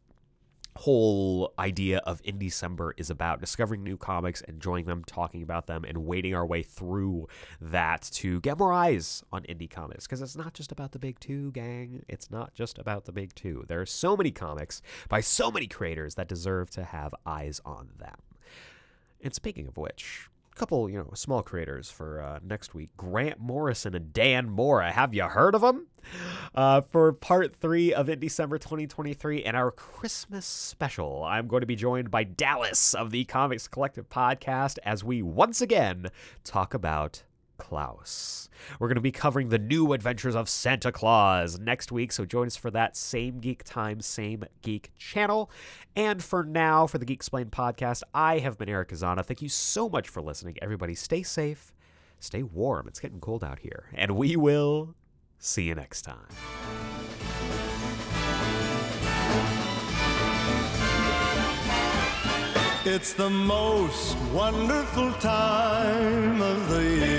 whole idea of Indiecember is about discovering new comics, enjoying them, talking about them, and waiting our way through that to get more eyes on indie comics. Because it's not just about the big two, gang. It's not just about the big two. There are so many comics by so many creators that deserve to have eyes on them. And speaking of which, couple, you know, small creators for uh, next week. Grant Morrison and Dan Mora. Have you heard of them? Uh, for part three of Indiecember 2023 and our Christmas special, I'm going to be joined by Dallas of the Comics Collective podcast as we once again talk about Klaus. We're going to be covering the new adventures of Santa Claus next week, so join us for that same geek time, same geek channel. And for now, for the Geeksplained podcast, I have been Aeric Azana. Thank you so much for listening. Everybody, stay safe, stay warm. It's getting cold out here, and we will see you next time. It's the most wonderful time of the year.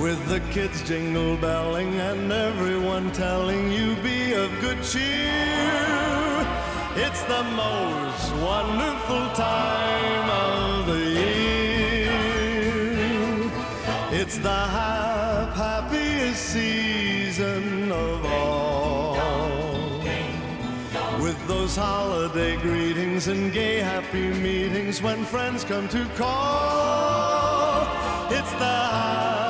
With the kids jingle belling and everyone telling you be of good cheer. It's the most wonderful time of the year. It's the hap- happiest season of all. With those holiday greetings and gay happy meetings when friends come to call. It's the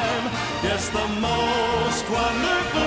it's the most wonderful.